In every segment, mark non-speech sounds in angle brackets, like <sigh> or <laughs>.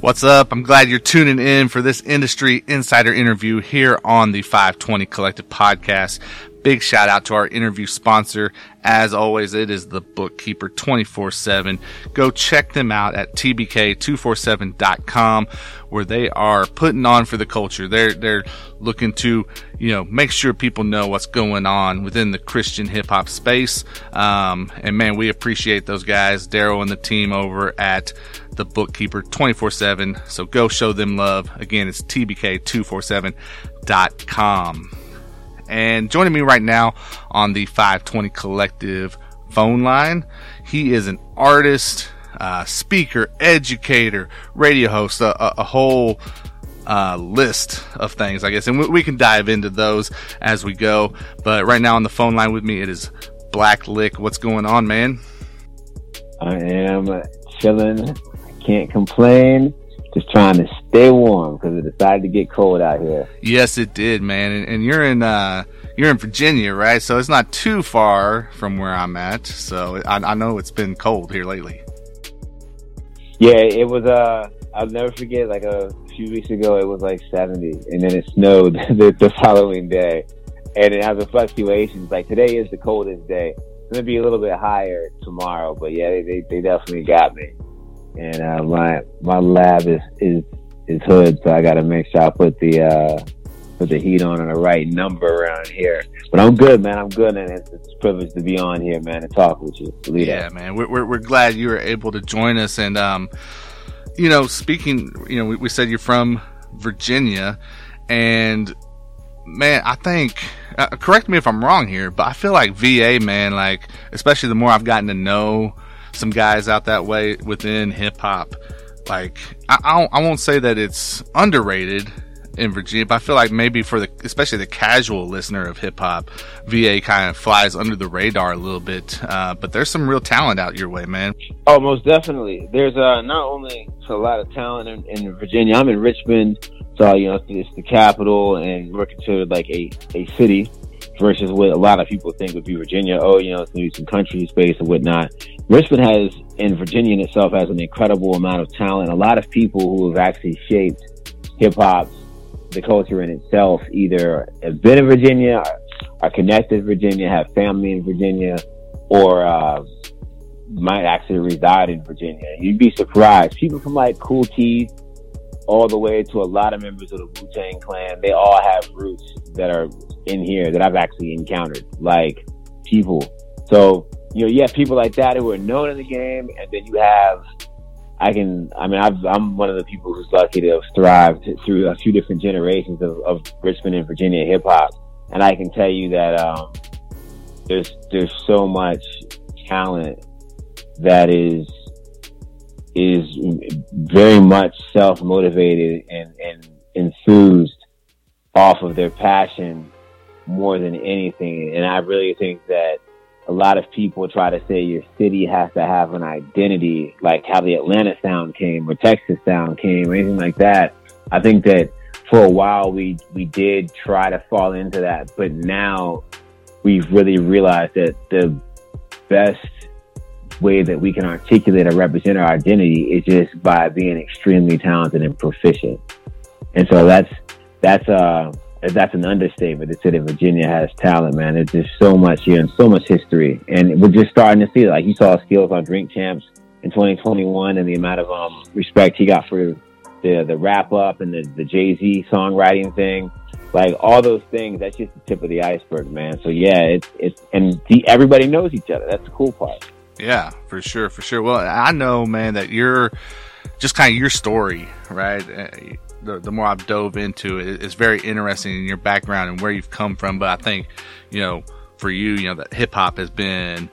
What's up? I'm glad you're tuning in for this industry insider interview here on the 520 Collective podcast. Big shout out to our interview sponsor. As always, it is the bookkeeper 24 7. Go check them out at tbk247.com where they are putting on for the culture. They're, they're looking to, you know, make sure people know what's going on within the Christian hip hop space. Um, and man, we appreciate those guys, Daryl and the team over at the bookkeeper 24 7. So go show them love. Again, it's tbk247.com. And joining me right now on the 520 Collective phone line, he is an artist, uh, speaker, educator, radio host, a, a, a whole uh, list of things, I guess. And we, we, can dive into those as we go. But right now on the phone line with me, it is BlackLiq. What's going on, man? I am chilling. Can't complain just trying to stay warm because it decided to get cold out here. Yes, it did, man. And, and you're in uh, you're in Virginia, right? So it's not too far from where I'm at. So I, I know it's been cold here lately. Yeah, it was. Uh, I'll never forget. Like a few weeks ago, it was like 70, and then it snowed <laughs> the, the following day, and it has a fluctuations. Like today is the coldest day. It's gonna be a little bit higher tomorrow, but yeah, they, they, they definitely got me and uh, my my lab is is is hood, so I got to make sure I put the uh, put the heat on and the right number around here. But I'm good, man. I'm good, and it's, it's a privilege to be on here, man, and talk with you. Yeah, man. We're, we're, we're glad you were able to join us, and um, you know, speaking, you know, we, we said you're from Virginia, and man, I think. Uh, correct me if I'm wrong here, but I feel like VA, man, like especially the more I've gotten to know some guys out that way within hip hop. Like, I, I, I won't say that it's underrated in Virginia, but I feel like maybe for the, especially the casual listener of hip hop, VA kind of flies under the radar a little bit. Uh, but there's some real talent out your way, man. Oh, most definitely. There's uh, not only a lot of talent in, in Virginia. I'm in Richmond, so you know it's the capital, and we're considered like a a city versus what a lot of people think would be Virginia. Oh, you know, it's maybe some country space and whatnot. Richmond has, in Virginia in itself, has an incredible amount of talent. A lot of people who have actually shaped hip hop, the culture in itself, either have been in Virginia, are connected to Virginia, have family in Virginia, or uh, might actually reside in Virginia. You'd be surprised. People from like Kool Keith all the way to a lot of members of the Wu Tang Clan, they all have roots that are in here that I've actually encountered, like people. So, you know, you have people like that who are known in the game, and then you have, I can, I mean, I've, I'm one of the people who's lucky to have thrived through a few different generations of, of Richmond and Virginia hip hop. And I can tell you that, um, there's, there's so much talent that is, is very much self motivated and, and enthused off of their passion more than anything. And I really think that a lot of people try to say your city has to have an identity, like how the Atlanta sound came or Texas sound came or anything like that. I think that for a while we, we did try to fall into that, but now we've really realized that the best way that we can articulate or represent our identity is just by being extremely talented and proficient. And so that's, that's, uh, that's an understatement to say that Virginia has talent, man. There's just so much here and so much history. And we're just starting to see it. Like you saw Skillz on Drink Champs in 2021 and the amount of um, respect he got for the the Rap Up and the, the Jay Z songwriting thing. Like all those things, that's just the tip of the iceberg, man. So yeah, it's it's and the, everybody knows each other. That's the cool part. Yeah, for sure, for sure. Well, I know, man, that you're just kind of your story, right? Uh, the, the more I've dove into it, it's very interesting in your background and where you've come from. But I think, you know, for you, you know, that hip hop has been,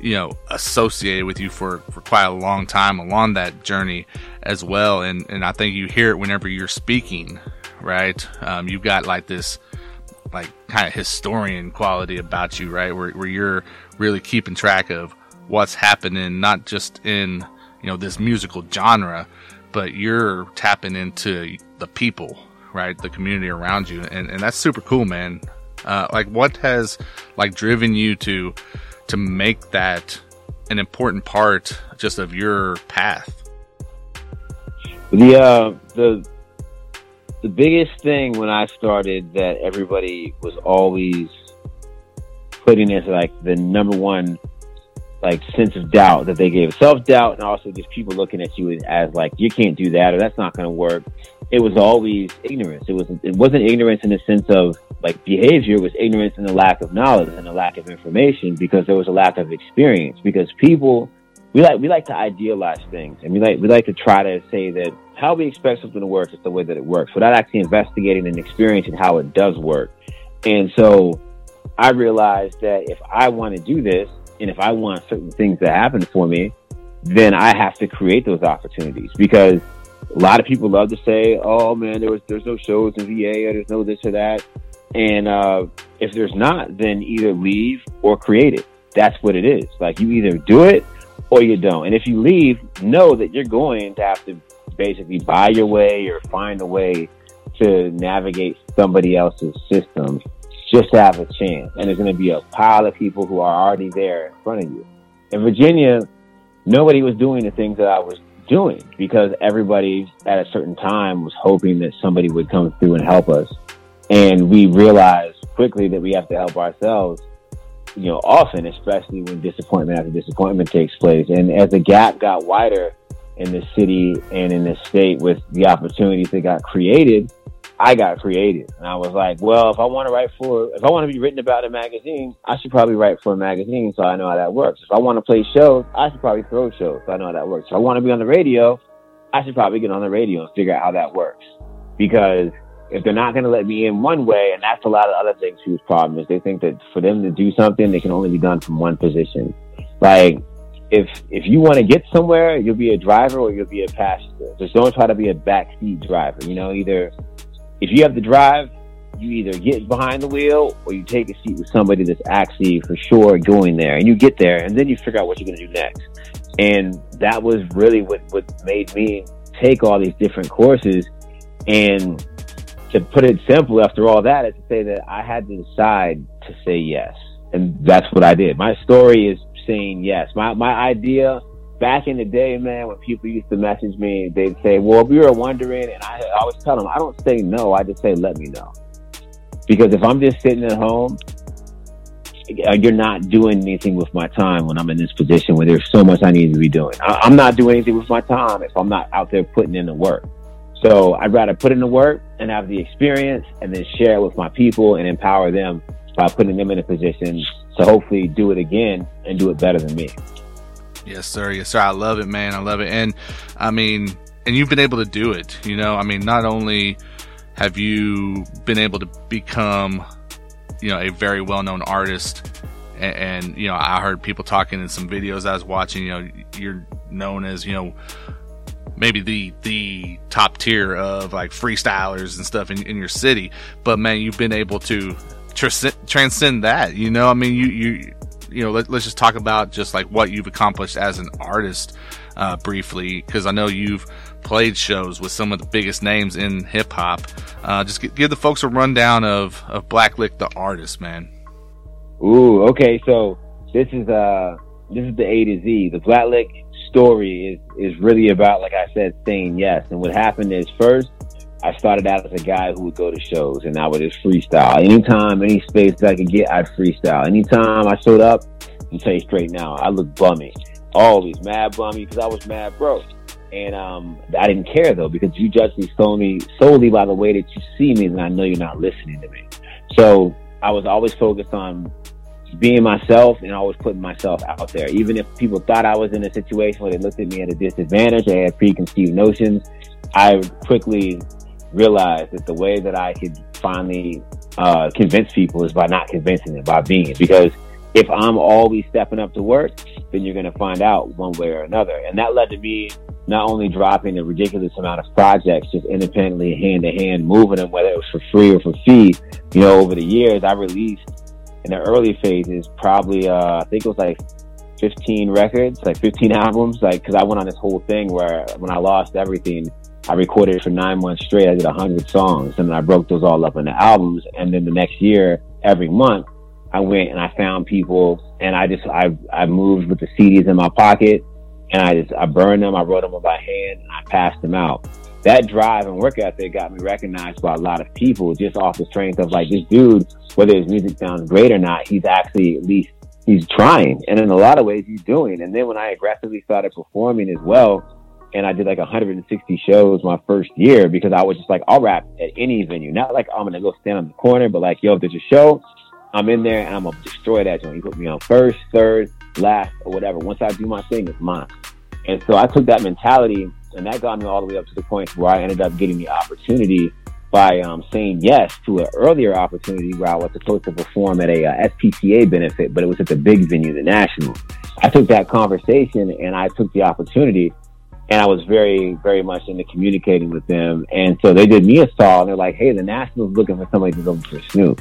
you know, associated with you for, for quite a long time along that journey as well. And, and I think you hear it whenever you're speaking, right? Um, you've got like this, like kind of historian quality about you, right? Where, where you're really keeping track of what's happening, not just in, you know, this musical genre, but you're tapping into the people, right? The community around you. And, and that's super cool, man. Uh, like what has like driven you to, to make that an important part just of your path? The uh, the the biggest thing when I started that everybody was always putting as like the number one like sense of doubt that they gave self doubt and also just people looking at you as like you can't do that or that's not going to work. It was always ignorance. It was it wasn't ignorance in the sense of like behavior. It was ignorance in the lack of knowledge and the lack of information because there was a lack of experience. Because people we like we like to idealize things and we like we like to try to say that how we expect something to work is the way that it works without actually investigating and experiencing how it does work. And so I realized that if I want to do this and if I want certain things to happen for me, then I have to create those opportunities because a lot of people love to say, "Oh man, there was there's no shows in VA or there's no this or that," and uh, if there's not, then either leave or create it. That's what it is. Like you either do it or you don't. And if you leave, know that you're going to have to basically buy your way or find a way to navigate somebody else's system just to have a chance. And there's going to be a pile of people who are already there in front of you. In Virginia, nobody was doing the things that I was doing because everybody at a certain time was hoping that somebody would come through and help us. And we realized quickly that we have to help ourselves, you know, often, especially when disappointment after disappointment takes place. And as the gap got wider in the city and in the state with the opportunities that got created, I got creative. And I was like, well, if I want to write for, if I want to be written about a magazine, I should probably write for a magazine so I know how that works. If I want to play shows, I should probably throw shows so I know how that works. If I want to be on the radio, I should probably get on the radio and figure out how that works. Because if they're not going to let me in one way, and that's a lot of other things whose problem is they think that for them to do something, they can only be done from one position. Like, if if you want to get somewhere, you'll be a driver or you'll be a passenger. Just don't try to be a backseat driver. You know, either if you have the drive, you either get behind the wheel or you take a seat with somebody that's actually for sure going there and you get there and then you figure out what you're going to do next. And that was really what, what made me take all these different courses. And to put it simple, after all that, is to say that I had to decide to say yes. And that's what I did. My story is saying yes. My, my idea back in the day, man, when people used to message me, they'd say, well, if you were wondering, and I always tell them, I don't say no, I just say, let me know. Because if I'm just sitting at home, uh, you're not doing anything with my time when I'm in this position where there's so much I need to be doing. I'm not doing anything with my time if I'm not out there putting in the work. So I'd rather put in the work and have the experience and then share it with my people and empower them by putting them in a position to hopefully do it again and do it better than me. Yes, sir. Yes, sir. I love it, man. I love it. And I mean, and you've been able to do it. You know, I mean, not only have you been able to become, you know, a very well known artist, and, and, you know, I heard people talking in some videos I was watching, you know, you're known as, you know, maybe the the top tier of like freestylers and stuff in, in your city but man you've been able to transcend that you know i mean you you you know, let, us just talk about just like what you've accomplished as an artist uh, briefly, because I know you've played shows with some of the biggest names in hip hop. Uh, just g- give the folks a rundown of of BlackLiq the artist, man. Ooh, okay. So this is uh this is the A to Z. The BlackLiq story is is really about, like I said, saying yes. And what happened is first I started out as a guy who would go to shows and I would just freestyle. Anytime, any space that I could get, I'd freestyle. Anytime I showed up, to tell you straight now, I looked bummy. Always mad bummy because I was mad broke. And um, I didn't care though because you judge me solely, solely by the way that you see me, and I know you're not listening to me. So I was always focused on being myself and always putting myself out there. Even if people thought I was in a situation where they looked at me at a disadvantage, they had preconceived notions, I quickly realized that the way that I could finally uh, convince people is by not convincing them, by being. it. Because if I'm always stepping up to work, then you're going to find out one way or another. And that led to me not only dropping a ridiculous amount of projects, just independently, hand to hand, moving them, whether it was for free or for fee. You know, over the years, I released in the early phases probably, uh, I think it was like 15 records, like 15 <laughs> albums, like, cause I went on this whole thing where when I lost everything, I recorded for nine months straight. I did a hundred songs and then I broke those all up into albums. And then the next year, every month, I went and I found people and I just, I, I moved with the CDs in my pocket and I just, I burned them. I wrote them by hand and I passed them out. that drive and work ethic got me recognized by a lot of people just off the strength of like this dude, whether his music sounds great or not, he's actually at least he's trying. And in a lot of ways he's doing. And then when I aggressively started performing as well, and I did like 160 shows my first year because I was just like, I'll rap at any venue. Not like I'm gonna go stand on the corner, but like, yo, if there's a show, I'm in there and I'm gonna destroy that joint. You put me on first, third, last, or whatever. Once I do my thing, it's mine. And so I took that mentality and that got me all the way up to the point where I ended up getting the opportunity by um, saying yes to an earlier opportunity where I was supposed to perform at a uh, SPCA benefit, but it was at the big venue, the National. I took that conversation and I took the opportunity and I was very, very much into communicating with them. And so they did me a stall and they're like, Hey, the Nationals looking for somebody to go for Snoop.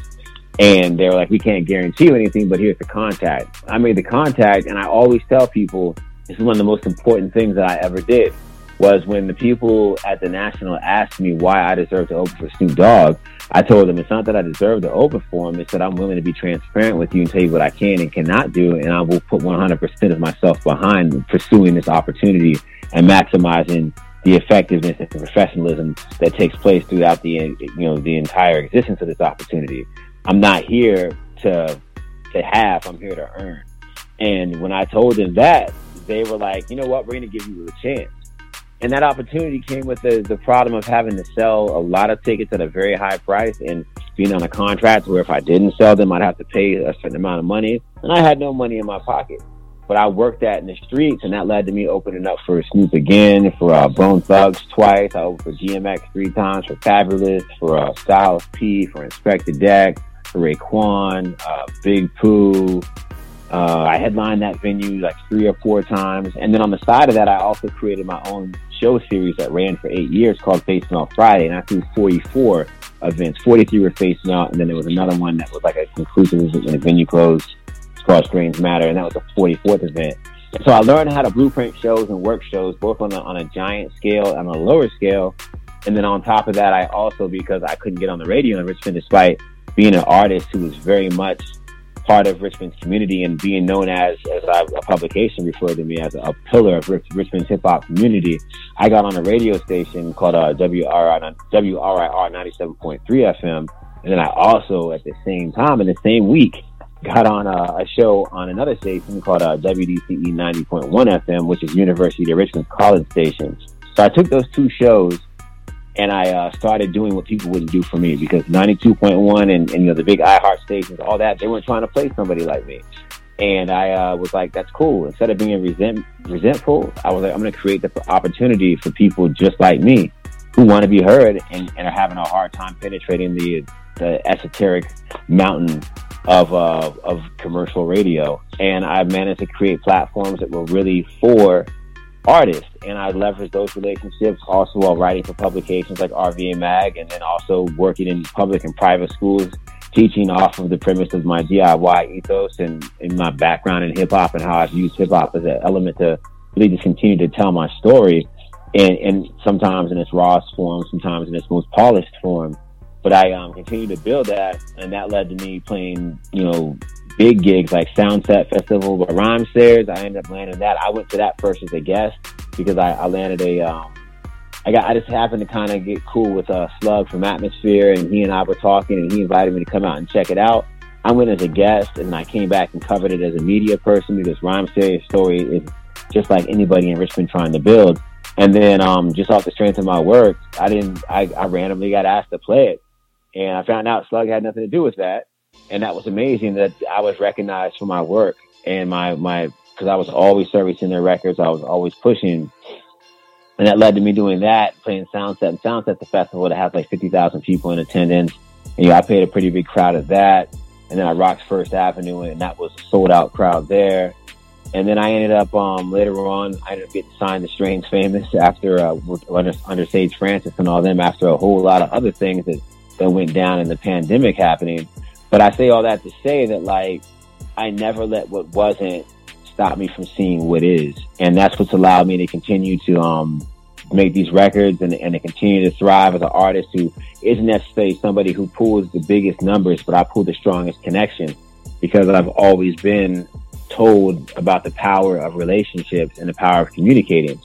And they were like, we can't guarantee you anything, but here's the contact. I made the contact and I always tell people this is one of the most important things that I ever did was when the people at the National asked me why I deserve to open for Snoop Dogg. I told them it's not that I deserve to open for him. It's that I'm willing to be transparent with you and tell you what I can and cannot do. And I will put 100% of myself behind pursuing this opportunity and maximizing the effectiveness and professionalism that takes place throughout the, you know, the entire existence of this opportunity. I'm not here to, to have, I'm here to earn. And when I told them that, they were like, you know what, we're to give you a chance. And that opportunity came with the, the problem of having to sell a lot of tickets at a very high price and being on a contract where if I didn't sell them, I'd have to pay a certain amount of money. And I had no money in my pocket. But I worked that in the streets, and that led to me opening up for Snoop again, for uh, Bone Thugs twice. I opened for DMX three times, for Fabolous, for uh, Styles P, for Inspectah Deck, for Raekwon, uh, Big Pooh, uh, I headlined that venue like three or four times. And then on the side of that, I also created my own show series that ran for eight years called Facing Out Friday. And I threw 44 events. 43 were facing out. And then there was another one that was like a conclusive when the venue closed. It's called Strange Matter. And that was a 44th event. So I learned how to blueprint shows and work shows, both on a, on a giant scale and a lower scale. And then on top of that, I also, because I couldn't get on the radio in Richmond, despite being an artist who was very much part of Richmond's community and being known as, as a publication referred to me as a, pillar of Rich, Richmond's hip hop community, I got on a radio station called uh, WRIR, WRIR 97.3 FM. And then I also, at the same time, in the same week, got on a, a show on another station called uh, WDCE 90.1 FM, which is University of Richmond's college station. So I took those two shows and I uh, started doing what people wouldn't do for me because 92.1 and, and you know the big iHeart stations, all that, they weren't trying to play somebody like me. And I uh, was like, that's cool. Instead of being resent, resentful, I was like, I'm going to create the opportunity for people just like me who want to be heard and, and are having a hard time penetrating the, the esoteric mountain of, uh, of commercial radio. And I managed to create platforms that were really for artists. And I leveraged those relationships also while writing for publications like RVA Mag and then also working in public and private schools, teaching off of the premise of my DIY ethos and, and my background in hip hop and how I've used hip hop as an element to really just continue to tell my story. And, and sometimes in its rawest form, sometimes in its most polished form. But I um, continued to build that, and that led to me playing, you know, big gigs like Soundset Festival where Rhymesayers. I ended up landing that. I went to that first as a guest because I, I landed a. Um, I got. I just happened to kind of get cool with uh, Slug from Atmosphere, and he and I were talking, and he invited me to come out and check it out. I went as a guest, and I came back and covered it as a media person because Rhymesayers' story is just like anybody in Richmond trying to build. And then, um, just off the strength of my work, I didn't. I, I randomly got asked to play it, and I found out Slug had nothing to do with that and that was amazing that I was recognized for my work and my my because I was always servicing their records. I was always pushing, and that led to me doing that, playing Soundset and Soundset the festival that has like fifty thousand people in attendance. And you know, I paid a pretty big crowd at that, and then I rocked First Avenue, and that was a sold out crowd there. And then I ended up um, later on. I ended up getting signed to Strange Famous after uh, under, under Sage Francis and all them after a whole lot of other things that that went down in the pandemic happening. But I say all that to say that like I never let what wasn't stop me from seeing what is. And that's what's allowed me to continue to um make these records and, and to continue to thrive as an artist who isn't necessarily somebody who pulls the biggest numbers, but I pull the strongest connection because I've always been told about the power of relationships and the power of communicating.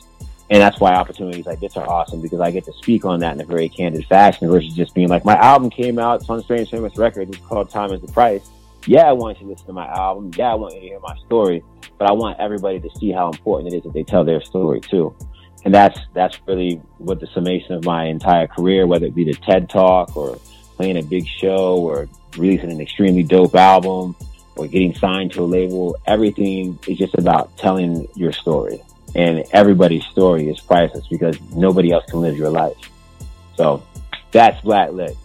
And that's why opportunities like this are awesome because I get to speak on that in a very candid fashion versus just being like, my album came out, it's on Strange Famous Records, it's called Time is the Price. Yeah, I want you to listen to my album. Yeah, I want you to hear my story, but I want everybody to see how important it is that they tell their story too. And that's, that's really what the summation of my entire career, whether it be the TED Talk or playing a big show or releasing an extremely dope album or getting signed to a label, everything is just about telling your story. And everybody's story is priceless because nobody else can live your life. So that's BlackLiq.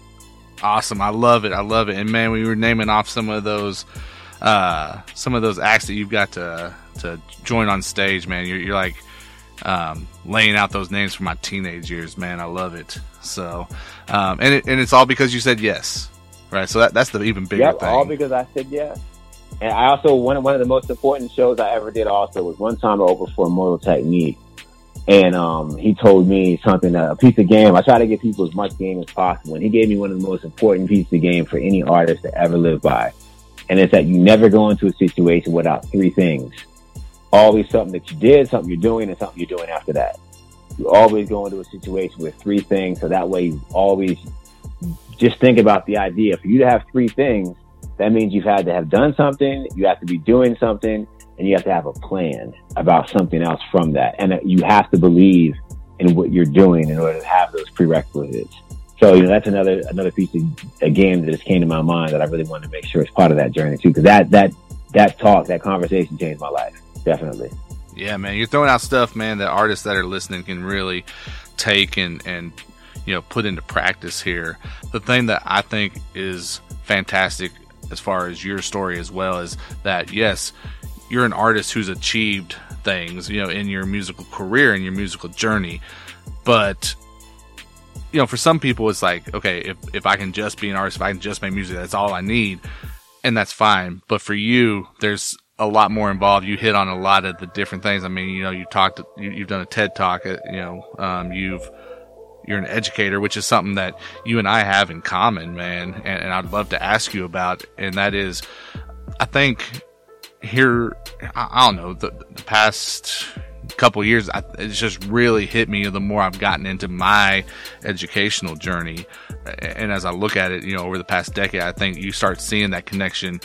Awesome. I love it. I love it. And man, we were naming off some of those uh some of those acts that you've got to to join on stage, man. You're, you're like um, laying out those names from my teenage years, man. I love it. So, um, and it, and it's all because you said yes, right? So that that's the even bigger yep, thing. all because I said yes. And I also one of one of the most important shows I ever did also was one time opened for Immortal Technique. And um, he told me something, a piece of game. I try to give people as much game as possible. And he gave me one of the most important pieces of game for any artist to ever live by. And it's that you never go into a situation without three things. Always something that you did, something you're doing, and something you're doing after that. You always go into a situation with three things. So that way you always just think about the idea. For you to have three things, that means you've had to have done something, you have to be doing something, and you have to have a plan about something else from that. And uh, you have to believe in what you're doing in order to have those prerequisites. So, you know, that's another, another piece of a game that just came to my mind that I really wanted to make sure is part of that journey too. Cause that, that, that talk, that conversation changed my life. Definitely. Yeah, man. You're throwing out stuff, man, that artists that are listening can really take and, and, you know, put into practice here. The thing that I think is fantastic as far as your story as well is that yes, you're an artist who's achieved things, you know, in your musical career and your musical journey. But you know, for some people it's like, okay, if if I can just be an artist, if I can just make music, that's all I need. And that's fine. But for you, there's a lot more involved. You hit on a lot of the different things. I mean, you know, you talked, you, have done a TED talk, uh, you know, um, you've, you're an educator, which is something that you and I have in common, man. And, and I'd love to ask you about. And that is, I think here, I, I don't know, the, the past couple years, I, it's just really hit me the more I've gotten into my educational journey. And as I look at it, you know, over the past decade, I think you start seeing that connection,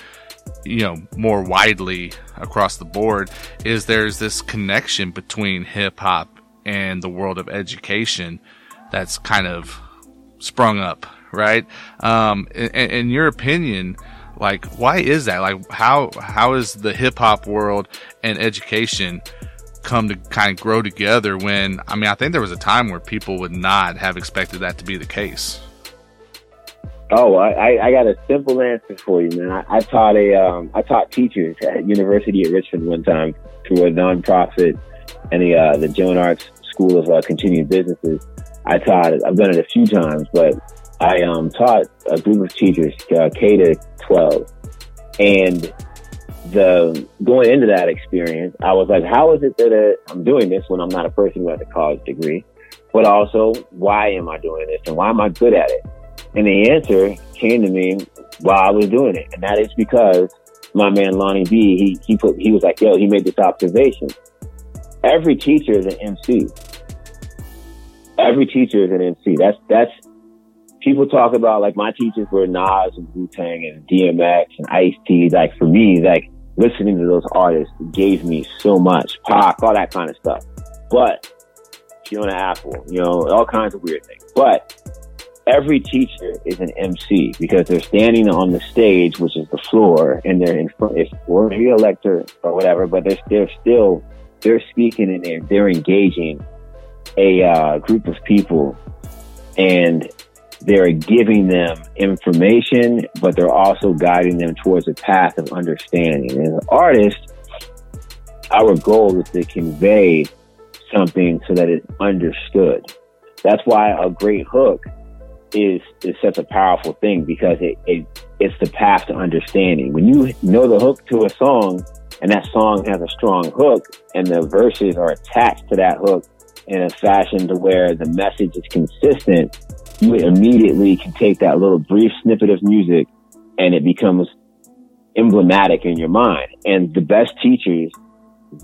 you know, more widely across the board is there's this connection between hip hop and the world of education that's kind of sprung up, right? Um, in, in your opinion, like why is that? Like how how is the hip hop world and education come to kind of grow together when I mean I think there was a time where people would not have expected that to be the case. Oh, I, I got a simple answer for you, man. I, I taught a um, I taught teachers at University at Richmond one time through a nonprofit and the uh, the Joan Arts School of uh, Continuing Businesses. I taught, I've done it a few times, but I um, taught a group of teachers, uh, K to 12. And the going into that experience, I was like, how is it that uh, I'm doing this when I'm not a person who has a college degree? But also, why am I doing this and why am I good at it? And the answer came to me while I was doing it. And that is because my man Lonnie B, he, he put, he was like, yo, he made this observation. Every teacher is an MC every teacher is an MC. That's that's people talk about like my teachers were Nas and Wu Tang and DMX and Ice T. Like for me, like listening to those artists gave me so much Pac, all that kind of stuff. But Fiona Apple, you know, all kinds of weird things. But every teacher is an MC because they're standing on the stage, which is the floor, and they're in front, if, or maybe a lector or whatever, but they're, they're still, they're speaking and they're, they're engaging a uh, group of people and they're giving them information, but they're also guiding them towards a path of understanding. And as an artist, our goal is to convey something so that it's understood. That's why a great hook is is such a powerful thing because it, it it's the path to understanding. When you know the hook to a song and that song has a strong hook and the verses are attached to that hook, in a fashion to where the message is consistent, you immediately can take that little brief snippet of music and it becomes emblematic in your mind. And the best teachers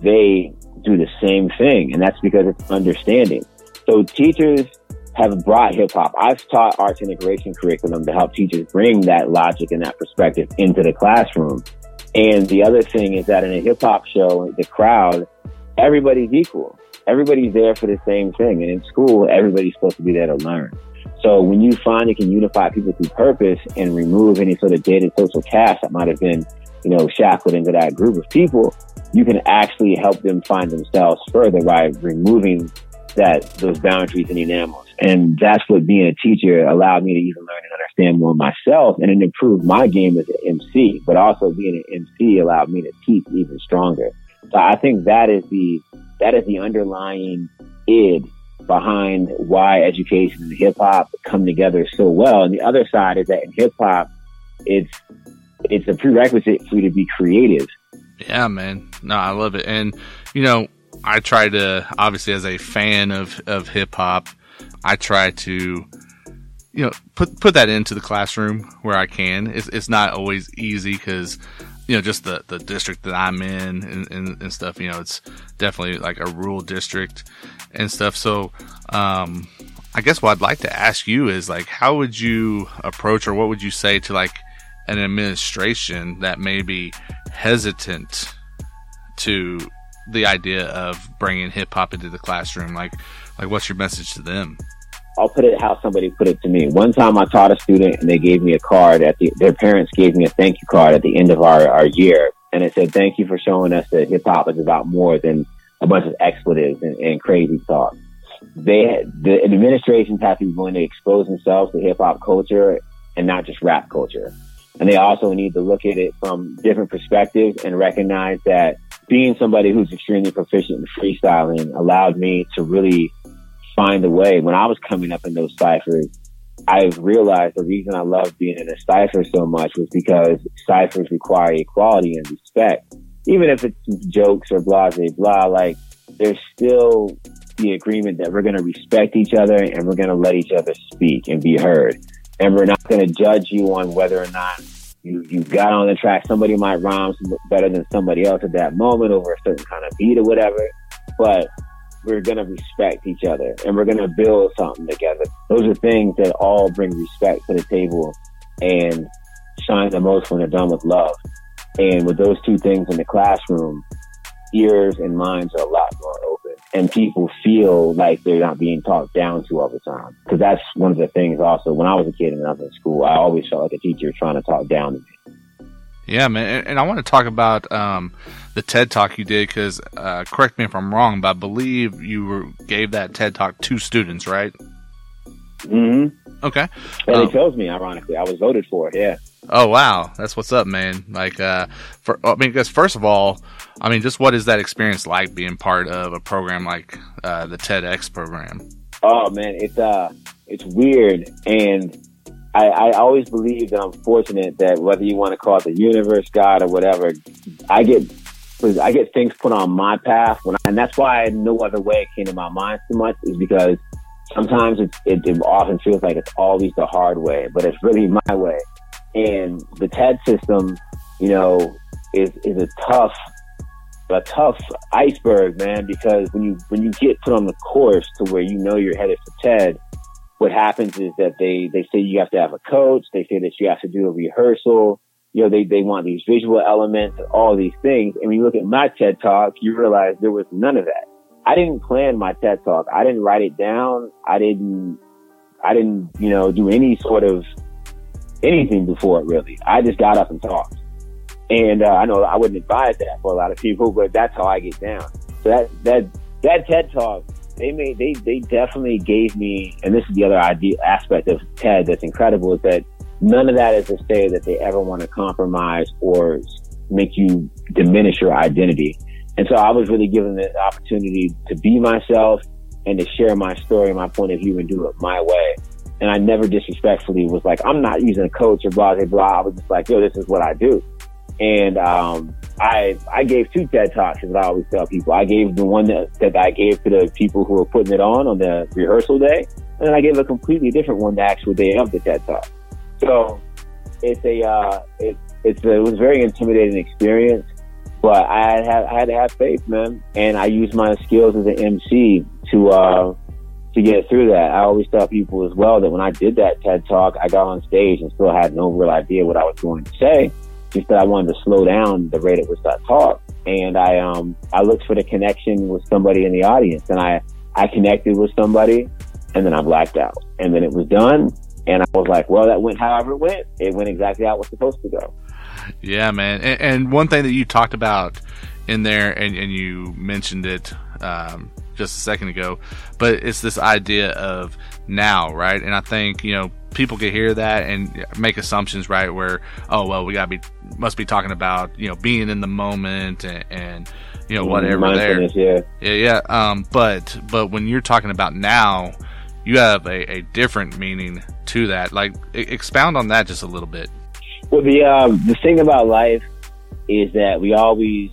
they do the same thing. And that's because it's understanding. So teachers have brought hip hop. I've taught arts integration curriculum to help teachers bring that logic and that perspective into the classroom. And the other thing is that in a hip hop show, the crowd, everybody's equal. Everybody's there for the same thing. And in school, everybody's supposed to be there to learn. So when you find you can unify people through purpose and remove any sort of dated social caste that might have been, you know, shackled into that group of people, you can actually help them find themselves further by removing that those boundaries and enamels. And that's what being a teacher allowed me to even learn and understand more myself and it improved my game as an MC, but also being an MC allowed me to teach even stronger. So I think that is the, that is the underlying id behind why education and hip hop come together so well. And the other side is that in hip hop, it's, it's a prerequisite for you to be creative. Yeah, man. No, I love it. And, you know, I try to, obviously, as a fan of, of hip hop, I try to, you know, put put that into the classroom where I can. It's it's not always easy because, you know, just the the district that I'm in and, and, and, stuff. You know, it's definitely like a rural district and stuff. So, um, I guess what I'd like to ask you is like, how would you approach, or what would you say to like an administration that may be hesitant to the idea of bringing hip hop into the classroom? Like, like what's your message to them? I'll put it how somebody put it to me. One time I taught a student and they gave me a card at the, their parents gave me a thank you card at the end of our, our year. And it said, thank you for showing us that hip hop is about more than a bunch of expletives and, and crazy talk. They, the administrations have to be willing to expose themselves to hip hop culture and not just rap culture. And they also need to look at it from different perspectives and recognize that being somebody who's extremely proficient in freestyling allowed me to really find a way. When I was coming up in those ciphers, I realized the reason I loved being in a cipher so much was because ciphers require equality and respect. Even if it's jokes or blah, blah, blah, like there's still the agreement that we're going to respect each other and we're going to let each other speak and be heard. And we're not going to judge you on whether or not you, you got on the track. Somebody might rhyme better than somebody else at that moment over a certain kind of beat or whatever. But we're going to respect each other and we're going to build something together. Those are things that all bring respect to the table and shine the most when they're done with love. And with those two things in the classroom, ears and minds are a lot more open and people feel like they're not being talked down to all the time. Cause that's one of the things also when I was a kid and I was in school, I always felt like a teacher was trying to talk down to me. Yeah, man. And, I want to talk about, um, the TED talk you did because, uh, correct me if I'm wrong, but I believe you were, gave that TED talk to students, right? Mm-hmm. Okay. And um, they chose me, ironically. I was voted for it. Yeah. Oh wow, that's what's up, man. Like, uh, for I mean, because first of all, I mean, just what is that experience like being part of a program like uh, the TEDx program? Oh man, it's uh, it's weird, and I, I always believe that I'm fortunate that whether you want to call it the universe, God, or whatever, I get I get things put on my path when, I, and that's why no other way came to my mind too much is because sometimes it, it often feels like it's always the hard way, but it's really my way. And the TED system, you know, is, is a tough, a tough iceberg, man, because when you, when you get put on the course to where you know you're headed for TED, what happens is that they, they say you have to have a coach. They say that you have to do a rehearsal. You know, they, they want these visual elements, all these things. And when you look at my TED talk, you realize there was none of that. I didn't plan my TED talk. I didn't write it down. I didn't, I didn't, you know, do any sort of anything before it really. I just got up and talked. And, uh, I know I wouldn't advise that for a lot of people, but that's how I get down. So that, that, that TED talk, they made, they, they definitely gave me, and this is the other idea, aspect of TED that's incredible is that none of that is to say that they ever want to compromise or make you diminish your identity. And so I was really given the opportunity to be myself and to share my story, my point of view and do it my way. And I never disrespectfully was like, I'm not using a coach or blah, blah, blah. I was just like, yo, this is what I do. And, um, I, I gave two TED Talks as I always tell people. I gave the one that, that I gave to the people who were putting it on on the rehearsal day. And then I gave a completely different one the actual day of the TED Talk. So it's a, uh, it, it's a, it was a very intimidating experience but I had I had to have faith, man, and I used my skills as an MC to uh, to get through that. I always tell people as well that when I did that TED talk, I got on stage and still had no real idea what I was going to say. Just that I wanted to slow down the rate at which I talk, and I um I looked for the connection with somebody in the audience, and I I connected with somebody, and then I blacked out, and then it was done, and I was like, well, that went however it went. It went exactly how it was supposed to go. Yeah, man. And, and one thing that you talked about in there, and, and you mentioned it um, just a second ago, but it's this idea of now, right? And I think you know people can hear that and make assumptions, right? Where oh well, we gotta be must be talking about you know being in the moment and, and you know whatever there. Yeah, yeah, yeah. Um, but but when you're talking about now, you have a, a different meaning to that. Like expound on that just a little bit. Well, the um, the thing about life is that we always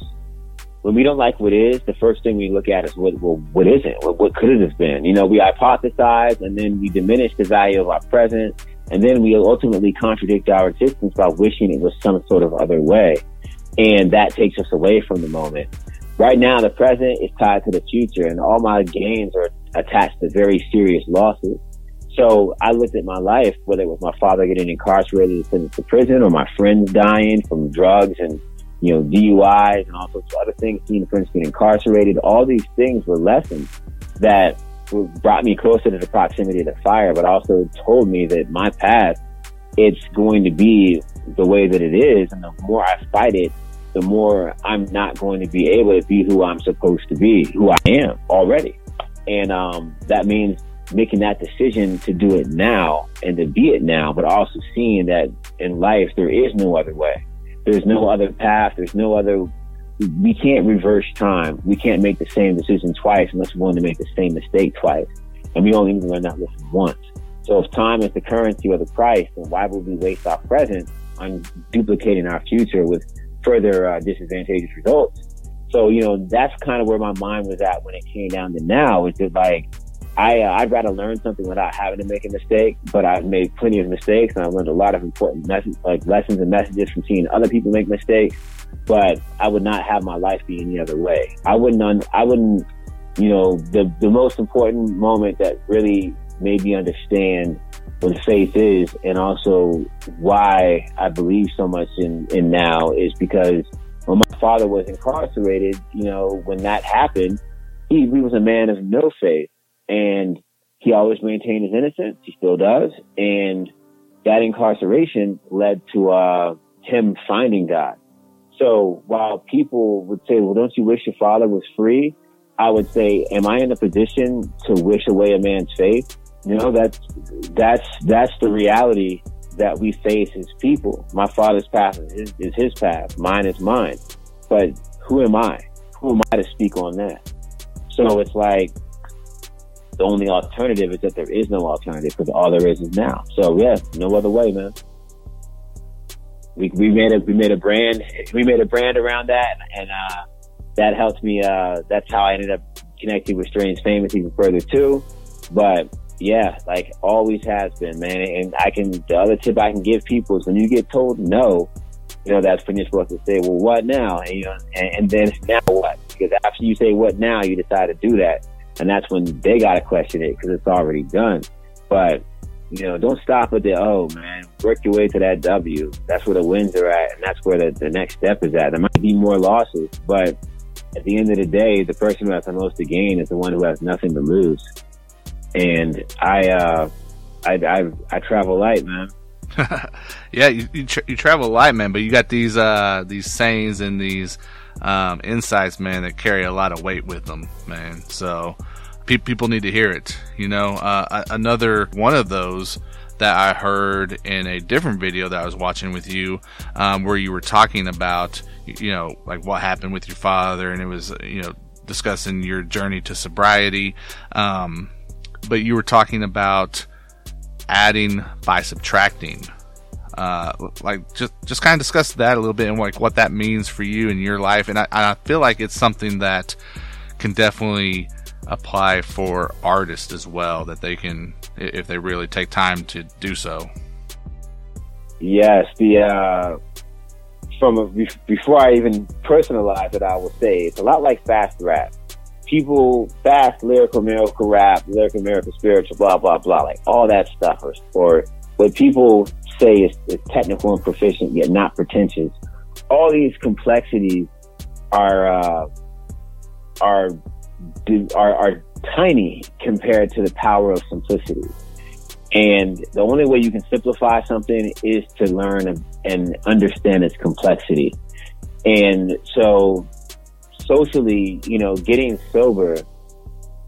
when we don't like what is, the first thing we look at is what well, what isn't? What, what could it have been? You know, we hypothesize and then we diminish the value of our present, and then we ultimately contradict our existence by wishing it was some sort of other way, and that takes us away from the moment. Right now, the present is tied to the future, and all my gains are attached to very serious losses. So I looked at my life, whether it was my father getting incarcerated and sentenced to prison, or my friends dying from drugs and you know, DUIs and all sorts of other things, seeing friends get incarcerated. All these things were lessons that brought me closer to the proximity of the fire, but also told me that my path, it's going to be the way that it is. And the more I fight it, the more I'm not going to be able to be who I'm supposed to be, who I am already. And um, that means making that decision to do it now and to be it now, but also seeing that in life there is no other way. There's no other path. There's no other. We can't reverse time. We can't make the same decision twice unless we're willing to make the same mistake twice. And we only learn that lesson once. So if time is the currency or the price, then why would we waste our present on duplicating our future with further uh, disadvantageous results? So, you know, that's kind of where my mind was at when it came down to now is that like, I, uh, I'd rather learn something without having to make a mistake, but I've made plenty of mistakes and I've learned a lot of important messages, like lessons and messages from seeing other people make mistakes. But I would not have my life be any other way. I wouldn't, un- I wouldn't, you know, the, the most important moment that really made me understand what faith is and also why I believe so much in, in now is because when my father was incarcerated, you know, when that happened, he, he was a man of no faith and he always maintained his innocence. He still does. And that incarceration led to uh, him finding God. So while people would say, well, don't you wish your father was free? I would say, am I in a position to wish away a man's faith? You know, that's, that's, that's the reality that we face as people. My father's path is his, is his path. Mine is mine. But who am I? Who am I to speak on that? So it's like, the only alternative is that there is no alternative because all there is is now. So yeah, no other way, man. We we made a we made a brand we made a brand around that, and uh, that helped me. Uh, that's how I ended up connecting with Strange Famous even further too. But yeah, like always has been, man. And I can the other tip I can give people is when you get told no, you know that's when you're supposed to say, well, what now? And you know, and, and then now what? Because after you say what now, you decide to do that and that's when they got to question it because it's already done. But you know, don't stop at the oh man, work your way to that W. That's where the wins are at, and that's where the, the next step is at. There might be more losses, but at the end of the day, the person who has the most to gain is the one who has nothing to lose. And I, uh, I, I, I travel light, man. <laughs> yeah, you you, tra- you, travel light, man. But you got these uh, these sayings and these um, insights, man, that carry a lot of weight with them, man. So pe- people need to hear it. You know, uh, another one of those that I heard in a different video that I was watching with you, um, where you were talking about, you know, like what happened with your father, and it was, you know, discussing your journey to sobriety. Um, but you were talking about adding by subtracting uh, like just just kind of discuss that a little bit and like what that means for you in your life. And I, I feel like it's something that can definitely apply for artists as well that they can if they really take time to do so. Yes, the uh, from a, before I even personalize it, I will say it's a lot like fast rap. People fast lyrical miracle rap, lyrical miracle spiritual, blah blah blah, like all that stuff, or, or what people say is, is technical and proficient yet not pretentious. All these complexities are uh, are are are tiny compared to the power of simplicity. And the only way you can simplify something is to learn and understand its complexity. And so socially, you know, getting sober,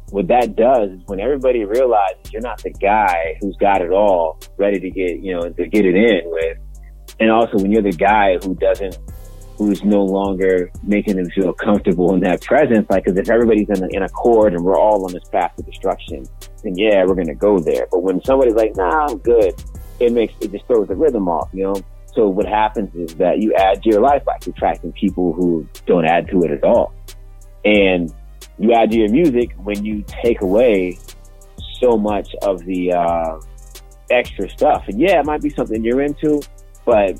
what that does is when everybody realizes you're not the guy who's got it all ready to get, you know, to get it in with. And also when you're the guy who doesn't who's no longer making them feel comfortable in that presence. Like, cause if everybody's in, in accord and we're all on this path to destruction, then yeah, we're going to go there. But when somebody's like, nah, I'm good, it makes, it just throws the rhythm off, you know? So what happens is that you add to your life by attracting people who don't add to it at all. And you add to your music when you take away so much of the, uh, extra stuff. And yeah, it might be something you're into, but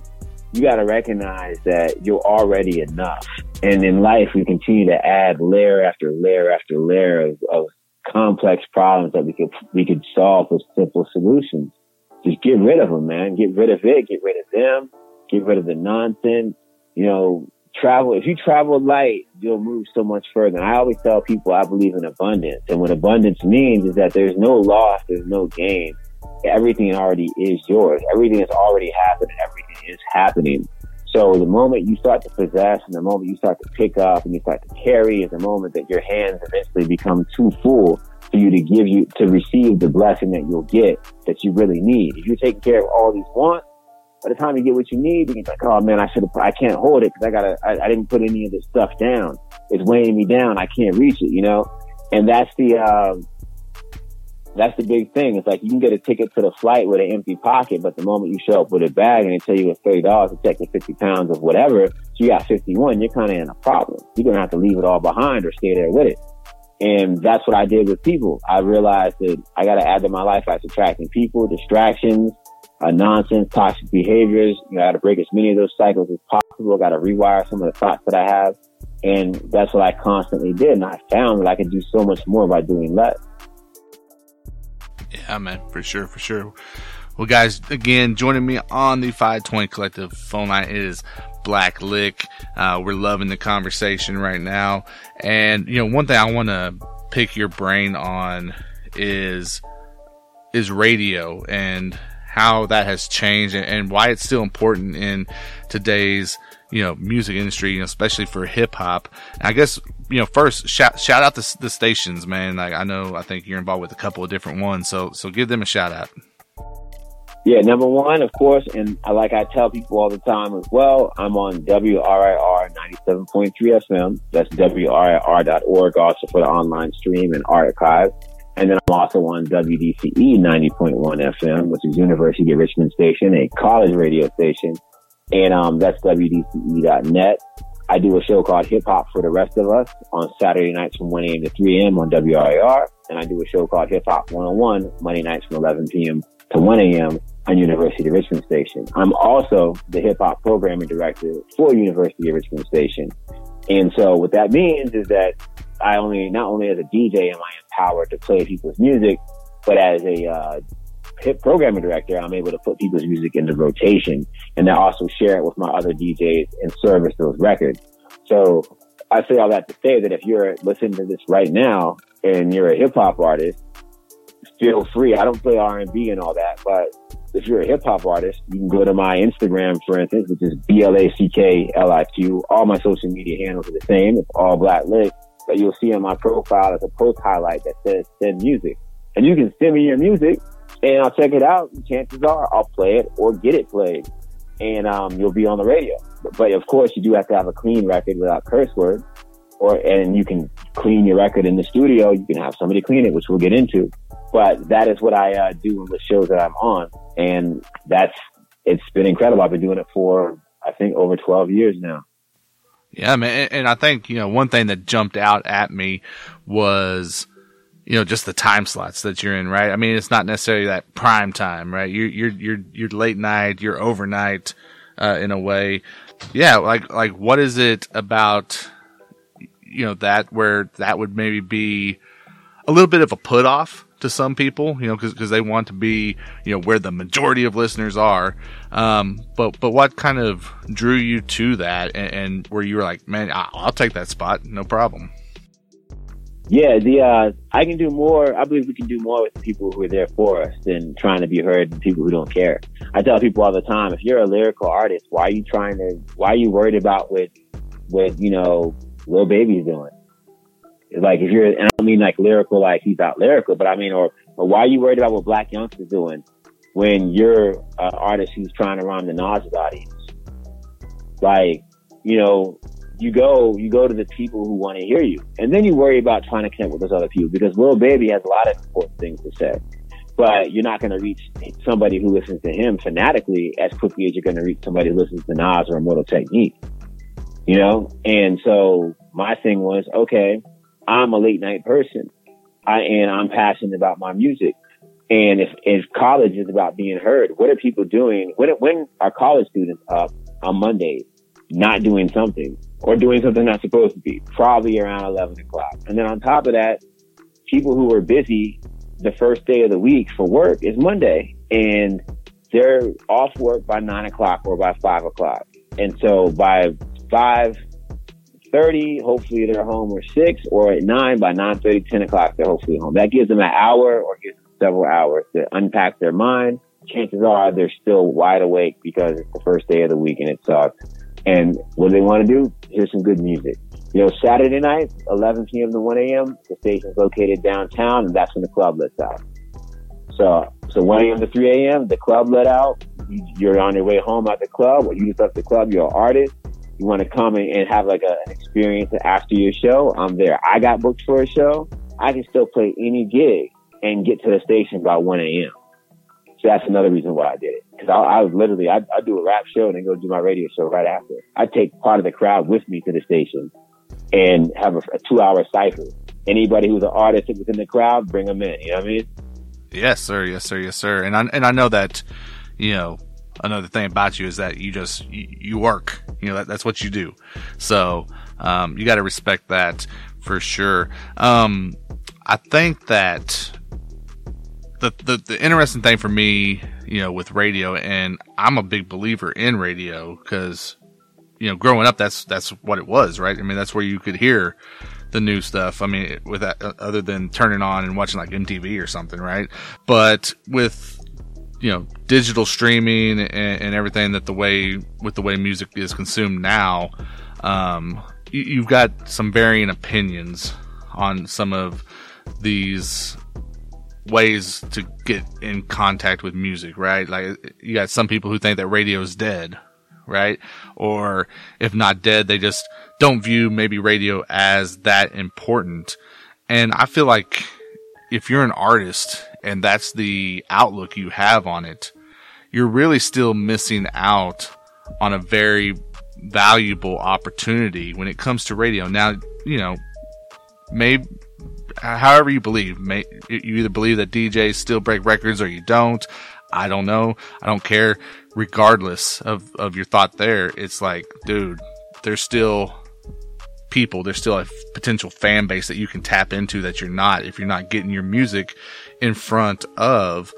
you got to recognize that you're already enough. And in life, we continue to add layer after layer after layer of, of complex problems that we could we could solve with simple solutions. Just get rid of them, man. Get rid of it. Get rid of them. Get rid of the nonsense. You know, travel. If you travel light, you'll move so much further. And I always tell people I believe in abundance, and what abundance means is that there's no loss, there's no gain everything already is yours. Everything has already happened. Everything is happening. So the moment you start to possess and the moment you start to pick up and you start to carry is the moment that your hands eventually become too full for you to give you, to receive the blessing that you'll get that you really need. If you're taking care of all these wants, by the time you get what you need, you're like, oh man, I should have, I can't hold it because I gotta, I, I didn't put any of this stuff down. It's weighing me down. I can't reach it, you know? And that's the, um, that's the big thing. It's like you can get a ticket to the flight with an empty pocket, but the moment you show up with a bag and they tell you it's thirty dollars to take 50 pounds of whatever, so you got 51, you're kind of in a problem. You're to have to leave it all behind or stay there with it. And that's what I did with people. I realized that I got to add to my life by subtracting people, distractions, uh, nonsense, toxic behaviors. You know, I got to break as many of those cycles as possible. I got to rewire some of the thoughts that I have. And that's what I constantly did. And I found that I could do so much more by doing less. Yeah, man, for sure, for sure. Well, guys, again, joining me on the 520 Collective phone line is BlackLiq. Uh, we're loving the conversation right now. And, you know, one thing I want to pick your brain on is, is radio and how that has changed and, and why it's still important in today's you know music industry, you know, especially for hip hop. I guess you know first shout shout out the the stations, man. Like I know I think you're involved with a couple of different ones, so so give them a shout out. Yeah, number one, of course, and like I tell people all the time as well, I'm on WRIR 97.3 FM. That's WRIR.org, also for the online stream and archive. And then I'm also on WDCE 90.1 FM, which is University of Richmond Station, a college radio station and um, that's WDCE.net. I do a show called Hip Hop for the Rest of Us on Saturday nights from 1 a.m. to 3 a.m. on WRIR. And I do a show called Hip Hop 101 Monday nights from 11 p.m. to 1 a.m. on University of Richmond Station. I'm also the hip hop programming director for University of Richmond Station. And so what that means is that I only, not only as a DJ am I empowered to play people's music, but as a uh, hip programming director, I'm able to put people's music into rotation and then also share it with my other DJs and service those records. So I say all that to say that if you're listening to this right now and you're a hip hop artist, feel free. I don't play R and B and all that, but if you're a hip hop artist, you can go to my Instagram, for instance, which is B L A C K L I Q. All my social media handles are the same. It's all BlackLiq. But you'll see on my profile as a post highlight that says send music. And you can send me your music and I'll check it out. Chances are I'll play it or get it played, and um, you'll be on the radio. But, but, of course, you do have to have a clean record without curse words, or and you can clean your record in the studio. You can have somebody clean it, which we'll get into. But that is what I uh, do in the shows that I'm on, and that's it's been incredible. I've been doing it for I think over 12 years now. Yeah, man, and I think you know one thing that jumped out at me was you know, just the time slots that you're in, right? I mean, it's not necessarily that prime time, right? You're, you're, you're, you're late night, you're overnight, uh, in a way. yeah, like like what is it about you know that where that would maybe be a little bit of a put off to some people, you know, because they want to be, you know, where the majority of listeners are. Um, but but what kind of drew you to that, and, and where you were like, man, I'll take that spot, no problem. Yeah, the uh, I can do more. I believe we can do more with the people who are there for us than trying to be heard and people who don't care. I tell people all the time, if you're a lyrical artist, why are you trying to? Why are you worried about what what you know Lil Baby's doing? Like if you're, and I don't mean like lyrical, like he's out lyrical, but I mean, or, or why are you worried about what Blac Youngsta's doing when you're an artist who's trying to rhyme the Nas's audience? Like, you know, you go, you go to the people who want to hear you, and then you worry about trying to connect with those other people because Lil Baby has a lot of important things to say, but you're not going to reach somebody who listens to him fanatically as quickly as you're going to reach somebody who listens to Nas or Immortal Technique. You know, and so my thing was, okay, I'm a late night person. I, and I'm passionate about my music. And if, if college is about being heard, what are people doing? When, when are college students up on Mondays not doing something or doing something not supposed to be? Probably around 11 o'clock. And then on top of that, people who are busy the first day of the week for work is Monday and they're off work by nine o'clock or by five o'clock. And so by five, 30, hopefully they're home or 6, or at 9, by 9 30, 10 o'clock, they're hopefully home. That gives them an hour or gives them several hours to unpack their mind. Chances are they're still wide awake because it's the first day of the week and it sucks. And what they want to do, hear some good music. You know, Saturday night, 11 p.m. to 1 a.m., the station's located downtown and that's when the club lets out. So, so 1 a.m. to 3 a.m., the club let out. You're on your way home at the club or you just left the club, you're an artist you want to come and have like a, an experience after your show, I'm there. I got booked for a show. I can still play any gig and get to the station by 1 a.m. So that's another reason why I did it. Cause I, I was literally, I, I do a rap show and then go do my radio show right after. I take part of the crowd with me to the station and have a, a two hour cipher. Anybody who's an artist within the crowd, bring them in. You know what I mean? Yes, sir. Yes, sir. Yes, sir. And I, and I know that, you know, another thing about you is that you just you, you work. You know that, that's what you do. So um, you got to respect that for sure. Um, I think that the, the the interesting thing for me, you know, with radio, and I'm a big believer in radio because you know, growing up, that's that's what it was, right? I mean, that's where you could hear the new stuff. I mean, with that, other than turning on and watching like MTV or something, right? But with you know digital streaming and, and, everything that the way with the way music is consumed now um, you, have got some varying opinions on some of these ways to get in contact with music right? Like you got some people who think that radio is dead right? Or if not dead they just don't view maybe radio as that important. And i feel like if you're an artist and that's the outlook you have on it, you're really still missing out on a very valuable opportunity when it comes to radio. Now, you know, maybe however you believe, may, you either believe that DJs still break records or you don't. I don't know. I don't care. Regardless of, of your thought there, it's like, dude, there's still people. There's still a potential fan base that you can tap into that you're not if you're not getting your music in front of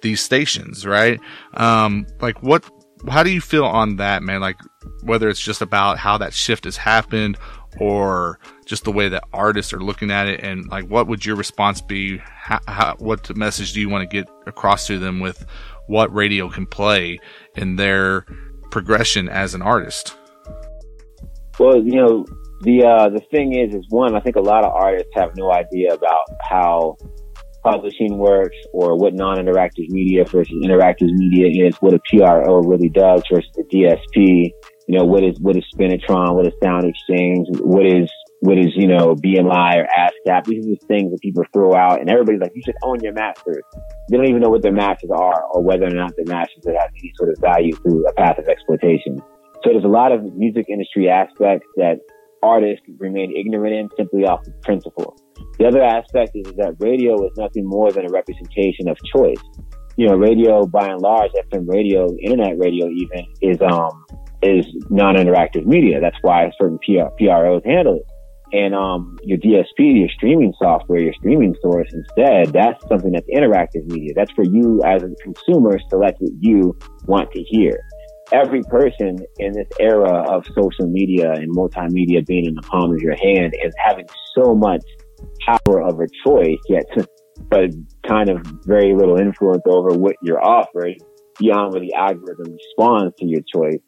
these stations, right? Um, like what, how do you feel on that, man? Like whether it's just about how that shift has happened or just the way that artists are looking at it and like what would your response be? How, how, what message do you want to get across to them with what radio can play in their progression as an artist? Well, you know, the uh, the thing is, is one, I think a lot of artists have no idea about how publishing works or what non-interactive media versus interactive media is, what a PRO really does versus the DSP. You know, what is what is Spinitron, what is Sound Exchange, what is what is, you know, BMI or ASCAP. These are the things that people throw out and everybody's like, you should own your masters. They don't even know what their masters are or whether or not their masters have any sort of value through a path of exploitation. So there's a lot of music industry aspects that artists remain ignorant in simply off of principle. The other aspect is, that radio is nothing more than a representation of choice. You know, radio by and large, FM radio, internet radio even, is um is non-interactive media. That's why certain PR, PROs handle it. And um, your DSP, your streaming software, your streaming source instead, that's something that's interactive media. That's for you as a consumer select what you want to hear. Every person in this era of social media and multimedia being in the palm of your hand is having so much power of a choice, yet but kind of very little influence over what you're offered beyond where the algorithm responds to your choice.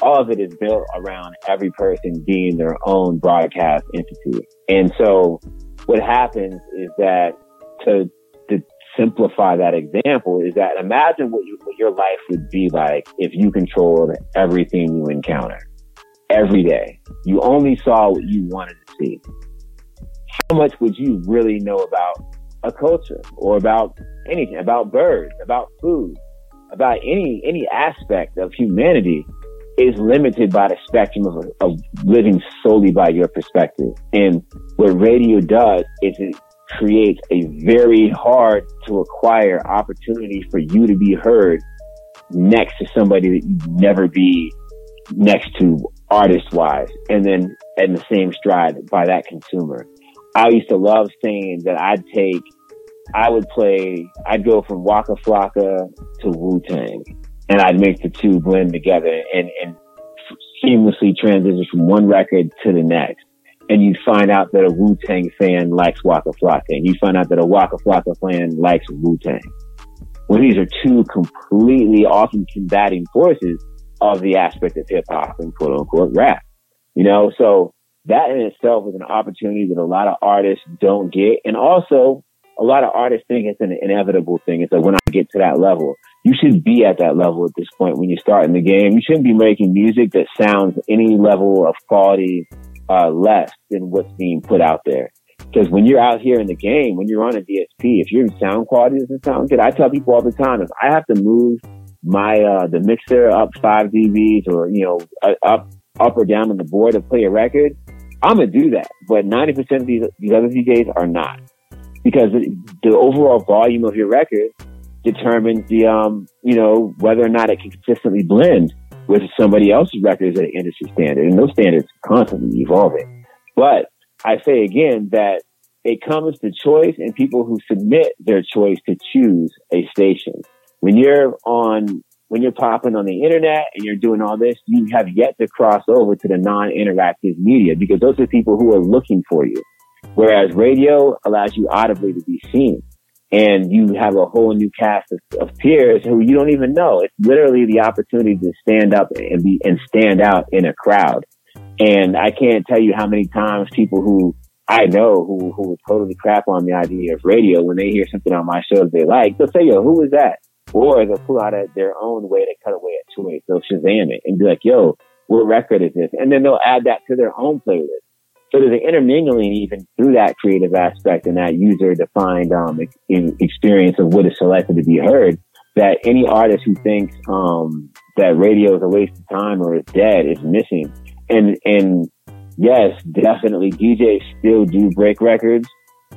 All of it is built around every person being their own broadcast entity. And so what happens is that to, to simplify that example is that imagine what, you, what your life would be like if you controlled everything you encounter every day. You only saw what you wanted to see. How much would you really know about a culture or about anything, about birds, about food, about any any aspect of humanity is limited by the spectrum of, of living solely by your perspective. And what radio does is it creates a very hard to acquire opportunity for you to be heard next to somebody that you'd never be next to artist wise and then in the same stride by that consumer. I used to love saying that I'd take I would play, I'd go from Waka Flocka to Wu Tang and I'd make the two blend together and, and seamlessly transition from one record to the next. And you'd find out that a Wu Tang fan likes Waka Flocka and you find out that a Waka Flocka fan likes Wu Tang. When these are two completely often combating forces of the aspect of hip hop and quote unquote rap. You know, so that in itself is an opportunity that a lot of artists don't get. And also a lot of artists think it's an inevitable thing. It's like when I get to that level, you should be at that level at this point when you start in the game. You shouldn't be making music that sounds any level of quality uh, less than what's being put out there. Because when you're out here in the game, when you're on a DSP, if your sound quality doesn't sound good, I tell people all the time, if I have to move my uh, the mixer up five dBs or you know up up or down on the board to play a record, I'm gonna do that. But 90% of these these other DJs are not because the overall volume of your record determines the, um, you know, whether or not it can consistently blend with somebody else's records at an industry standard. And those standards constantly evolving. But I say again that it comes to choice and people who submit their choice to choose a station. When you're on, when you're popping on the internet and you're doing all this, you have yet to cross over to the non-interactive media because those are people who are looking for you. Whereas radio allows you audibly to be seen. And you have a whole new cast of, of peers who you don't even know. It's literally the opportunity to stand up and be, and stand out in a crowd. And I can't tell you how many times people who I know who, who would totally crap on the idea of radio when they hear something on my show that they like, they'll say, yo, who is that? Or they'll pull out their own way to cut away at choice. They'll Shazam it and be like, yo, what record is this? And then they'll add that to their own playlist. So there's an intermingling even through that creative aspect and that user defined um, experience of what is selected to be heard. That any artist who thinks um, that radio is a waste of time or is dead is missing. And and yes, definitely DJs still do break records,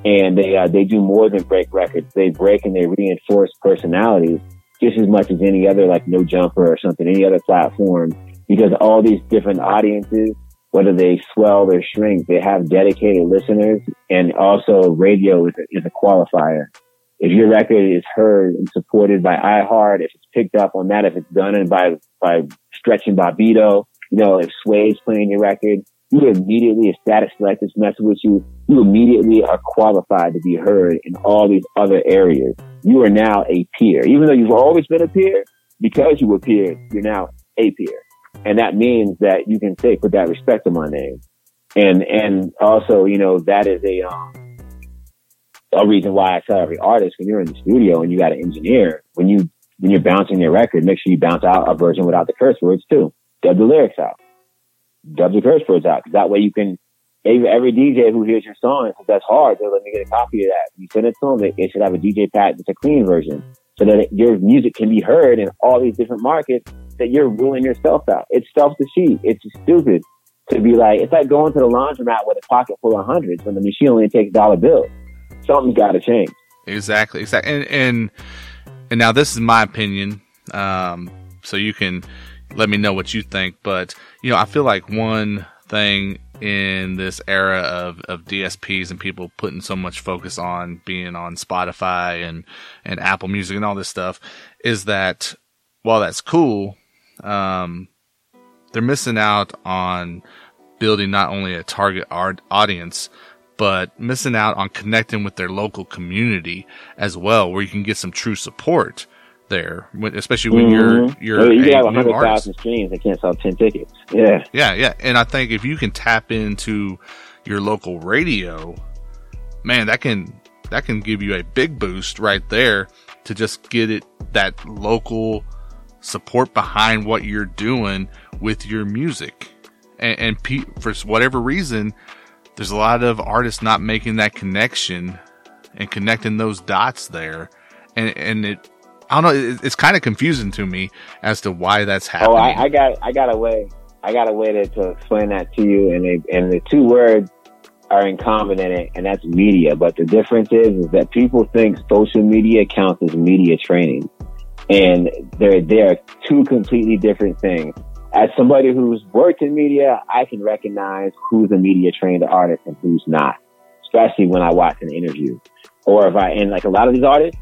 and they uh, they do more than break records. They break and they reinforce personalities just as much as any other like No Jumper or something, any other platform, because all these different audiences whether they swell or shrink, they have dedicated listeners and also radio is a, is a qualifier. If your record is heard and supported by iHeart, if it's picked up on that, if it's done by, by Stretch and Bobbito, you know, if Sway's playing your record, you immediately, if Statik Selektah mess with you, you immediately are qualified to be heard in all these other areas. You are now a peer. Even though you've always been a peer, because you were you're now a peer. And that means that you can say, put that respect on my name. And, and also, you know, that is a, um, a reason why I tell every artist when you're in the studio and you got an engineer, when you, when you're bouncing your record, make sure you bounce out a version without the curse words too. Dub the lyrics out. Dub the curse words out. Cause that way you can, every, DJ who hears your song says that's hard, they'll let me get a copy of that. You send it to them, they should have a DJ pad that's a clean version so that your music can be heard in all these different markets that you're ruling yourself out. It's self-deceit. It's stupid to be like, it's like going to the laundromat with a pocket full of hundreds when the machine only takes dollar bills. Something's got to change. Exactly. Exactly. And, and, and now this is my opinion. Um, so you can, let me know what you think. But you know, I feel like one thing in this era of, of DSPs and people putting so much focus on being on Spotify and, and Apple Music and all this stuff is that while that's cool, um, they're missing out on building not only a target audience, but missing out on connecting with their local community as well, where you can get some true support there, especially when mm-hmm. you're you're you have hundred thousand streams, they can't sell ten tickets. Yeah, yeah, yeah. And I think if you can tap into your local radio, man, that can that can give you a big boost right there to just get it that local support behind what you're doing with your music. And, and pe- for whatever reason, there's a lot of artists not making that connection and connecting those dots there. And, and it, I don't know, it, it's kind of confusing to me as to why that's happening. Oh, I, I got, I got a way, I got a way to, to explain that to you. And they, and the two words are in common in it, and that's media. But the difference is, is that people think social media counts as media training. And they're, they're two completely different things as somebody who's worked in media, I can recognize who's a media trained artist and who's not, especially when I watch an interview. Or if I, and like a lot of these artists,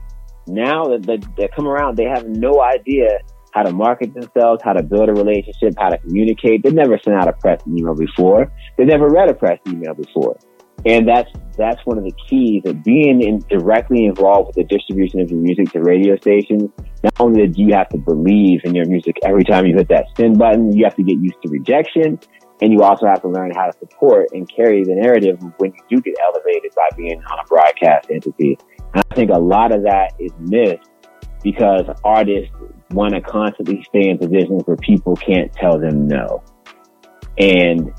now that, they, that come around, they have no idea how to market themselves, how to build a relationship, how to communicate. They've never sent out a press email before. They've never read a press email before. And that's, that's one of the keys of being in, directly involved with the distribution of your music to radio stations. Not only do you have to believe in your music every time you hit that send button, you have to get used to rejection. And you also have to learn how to support and carry the narrative when you do get elevated by being on a broadcast entity. And I think a lot of that is missed because artists want to constantly stay in positions where people can't tell them no. And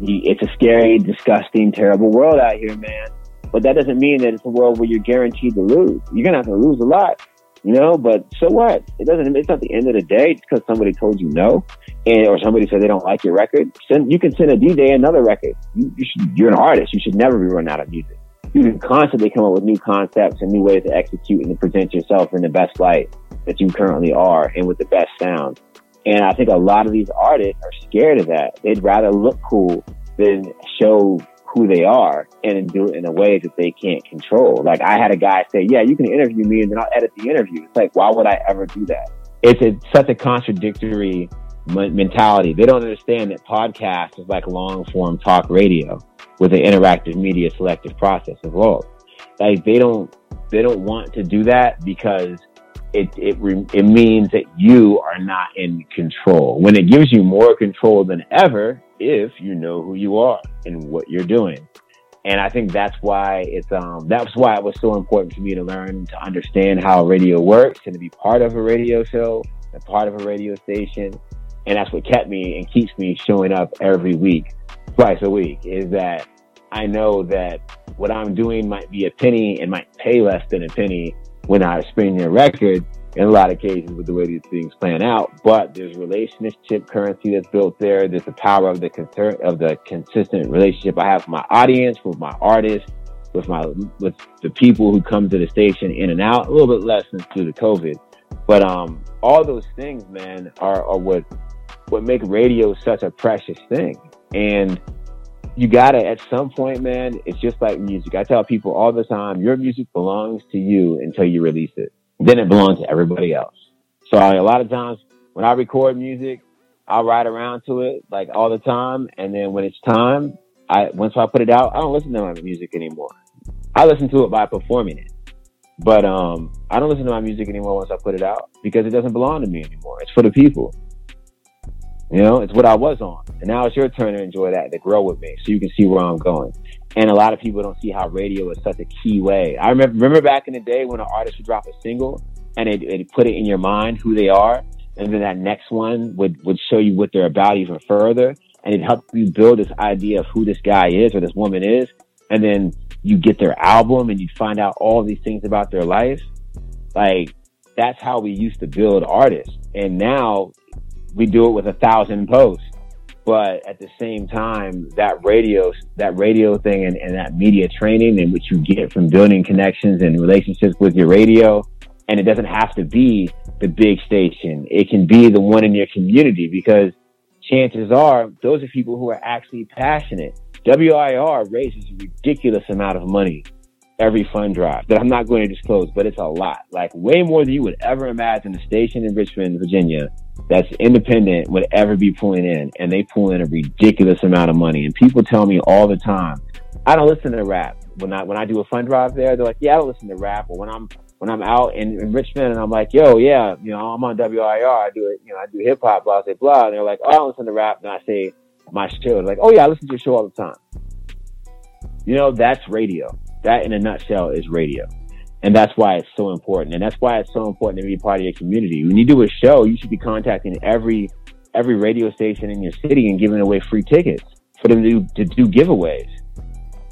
it's a scary, disgusting, terrible world out here, man. But that doesn't mean that it's a world where you're guaranteed to lose. You're gonna have to lose a lot, you know. But so what? It doesn't. It's not the end of the day because somebody told you no, and or somebody said they don't like your record. Send you can send a DJ another record. You, you you're an artist. You should never be running out of music. You can constantly come up with new concepts and new ways to execute and to present yourself in the best light that you currently are and with the best sound. And I think a lot of these artists are scared of that. They'd rather look cool than show who they are and do it in a way that they can't control. Like I had a guy say, yeah, you can interview me and then I'll edit the interview. It's like, why would I ever do that? It's a, such a contradictory mentality. They don't understand that podcast is like long form talk radio with an interactive media selective process involved. Like they don't, they don't want to do that because it, it, it means that you are not in control. When it gives you more control than ever, if you know who you are and what you're doing. And I think that's why it's, um, that's why it was so important for me to learn to understand how radio works and to be part of a radio show, a part of a radio station. And that's what kept me and keeps me showing up every week, twice a week is that I know that what I'm doing might be a penny and might pay less than a penny when I spin your record in a lot of cases with the way these things plan out. But there's relationship currency that's built there. There's the power of the concern of the consistent relationship I have with my audience, with my artists, with my with the people who come to the station in and out. A little bit less since due to COVID, but um, all those things, man, are, are what what make radio such a precious thing. And you gotta at some point, man. It's just like music. I tell people all the time, your music belongs to you until you release it. Then it belongs to everybody else. So I, a lot of times when I record music, I'll ride around to it like all the time, and then when it's time, I once I put it out, I don't listen to my music anymore. I listen to it by performing it. But um, I don't listen to my music anymore once I put it out because it doesn't belong to me anymore. It's for the people. You know, it's what I was on. And now it's your turn to enjoy that, to grow with me so you can see where I'm going. And a lot of people don't see how radio is such a key way. I remember, remember back in the day when an artist would drop a single and it, it put it in your mind who they are. And then that next one would, would show you what they're about even further. And it helped you build this idea of who this guy is or this woman is. And then you get their album and you find out all these things about their life. Like that's how we used to build artists. And now we do it with a thousand posts. But at the same time, that radio, that radio thing and, and that media training and what you get from building connections and relationships with your radio And it doesn't have to be the big station. It can be the one in your community because chances are those are people who are actually passionate. WIR raises a ridiculous amount of money every fund drive that I'm not going to disclose, but it's a lot, like way more than you would ever imagine a station in Richmond, Virginia that's independent would ever be pulling in. And they pull in a ridiculous amount of money. And people tell me all the time, I don't listen to rap. When I, when I do a fund drive there, they're like, yeah, I don't listen to rap. Or when I'm, when I'm out in, in Richmond and I'm like, yo, yeah, you know, I'm on WIR. I do it, you know, I do hip hop, blah, blah, blah. And they're like, oh, I don't listen to rap. And I say my show. They're like, oh yeah, I listen to your show all the time. You know, that's radio that in a nutshell is radio. And that's why it's so important. And that's why it's so important to be part of your community. When you do a show, you should be contacting every every radio station in your city and giving away free tickets for them to do, to do giveaways.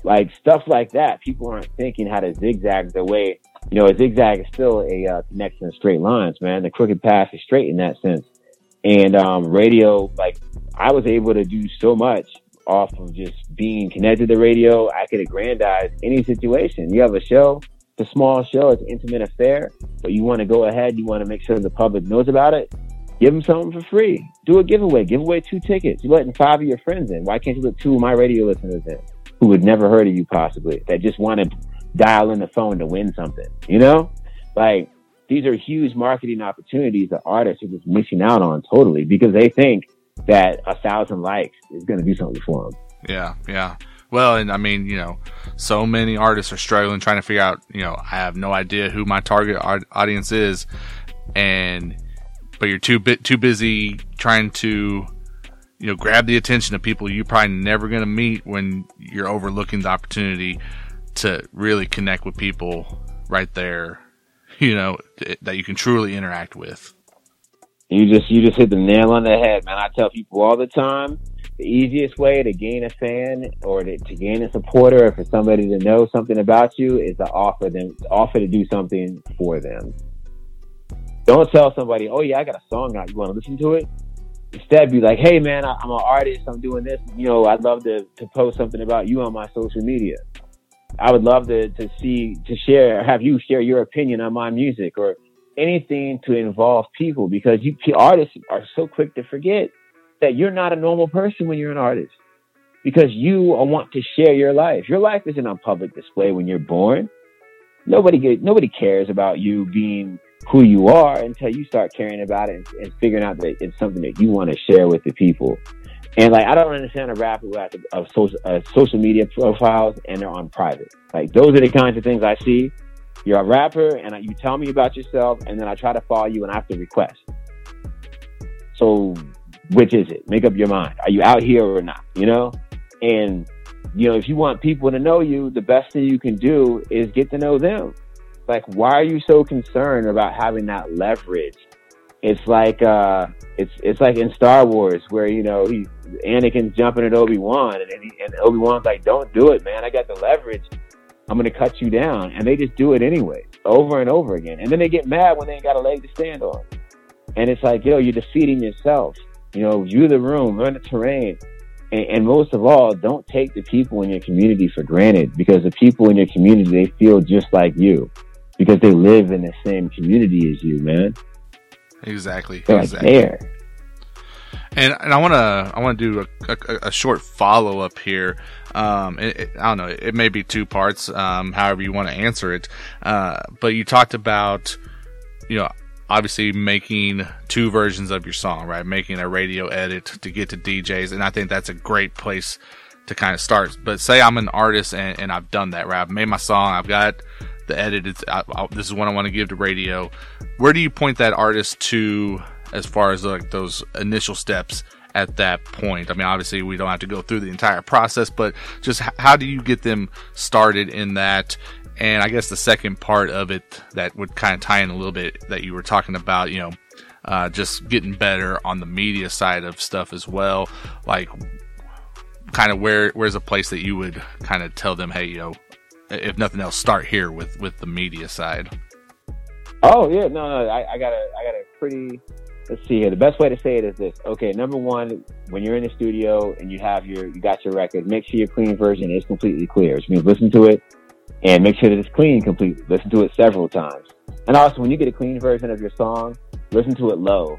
Like stuff like that. People aren't thinking how to zigzag their way. You know, a zigzag is still a uh, connection of straight lines, man. The crooked path is straight in that sense. And um, radio, like I was able to do so much off of just being connected to radio, I could aggrandize any situation. You have a show, it's a small show, it's an intimate affair, but you want to go ahead, you want to make sure the public knows about it. Give them something for free. Do a giveaway. Give away two tickets. You're letting five of your friends in. Why can't you let two of my radio listeners in who would never heard of you possibly that just want to dial in the phone to win something? You know, like these are huge marketing opportunities that artists are just missing out on totally because they think that a thousand likes is going to do something for them. Yeah, yeah. Well, and I mean, you know, so many artists are struggling trying to figure out, you know, I have no idea who my target audience is, and but you're too bit too busy trying to, you know, grab the attention of people you're probably never going to meet when you're overlooking the opportunity to really connect with people right there, you know, that you can truly interact with. You just you just hit the nail on the head, man. I tell people all the time, the easiest way to gain a fan or to, to gain a supporter or for somebody to know something about you is to offer them to offer to do something for them. Don't tell somebody, oh yeah, I got a song out. You want to listen to it? Instead, be like, hey man, I, I'm an artist. I'm doing this. You know, I'd love to to post something about you on my social media. I would love to to see to share, have you share your opinion on my music or anything to involve people because you artists are so quick to forget that you're not a normal person when you're an artist because you want to share your life. Your life isn't on public display when you're born. Nobody get, nobody cares about you being who you are until you start caring about it and, and figuring out that it's something that you want to share with the people. And like, I don't understand a rapper who has a, a social, a social media profiles and they're on private. Like, those are the kinds of things I see you're a rapper, and you tell me about yourself, and then I try to follow you, and I have to request. So, which is it? Make up your mind. Are you out here or not? You know, and you know if you want people to know you, the best thing you can do is get to know them. Like, why are you so concerned about having that leverage? It's like uh, it's it's like in Star Wars where you know he Anakin's jumping at Obi Wan, and and Obi Wan's like, "Don't do it, man. I got the leverage." I'm going to cut you down. And they just do it anyway, over and over again. And then they get mad when they ain't got a leg to stand on. And it's like, yo, you're defeating yourself. You know, view the room, learn the terrain. And, and most of all, don't take the people in your community for granted because the people in your community, they feel just like you because they live in the same community as you, man. Exactly. They're exactly. like there. And, and I want to I want to do a, a, a short follow up here. Um, it, it, I don't know. It may be two parts. Um, however you want to answer it. Uh, but you talked about, you know, obviously making two versions of your song, right? Making a radio edit to get to DJs, and I think that's a great place to kind of start. But say I'm an artist and, and I've done that, right? I've made my song. I've got the edit. It's, I, I, this is what I want to give to radio. Where do you point that artist to as far as like those initial steps at that point? I mean, obviously we don't have to go through the entire process, but just how do you get them started in that? And I guess the second part of it that would kind of tie in a little bit that you were talking about, you know, uh, just getting better on the media side of stuff as well. Like, kind of where where's a place that you would kind of tell them, hey, you know, if nothing else, start here with with the media side. Oh yeah, no, no, I, I got a I got a pretty let's see here. The best way to say it is this. Okay, number one, when you're in the studio and you have your, you got your record, make sure your clean version is completely clear. Which means listen to it and make sure that it's clean completely. Listen to it several times. And also, when you get a clean version of your song, listen to it low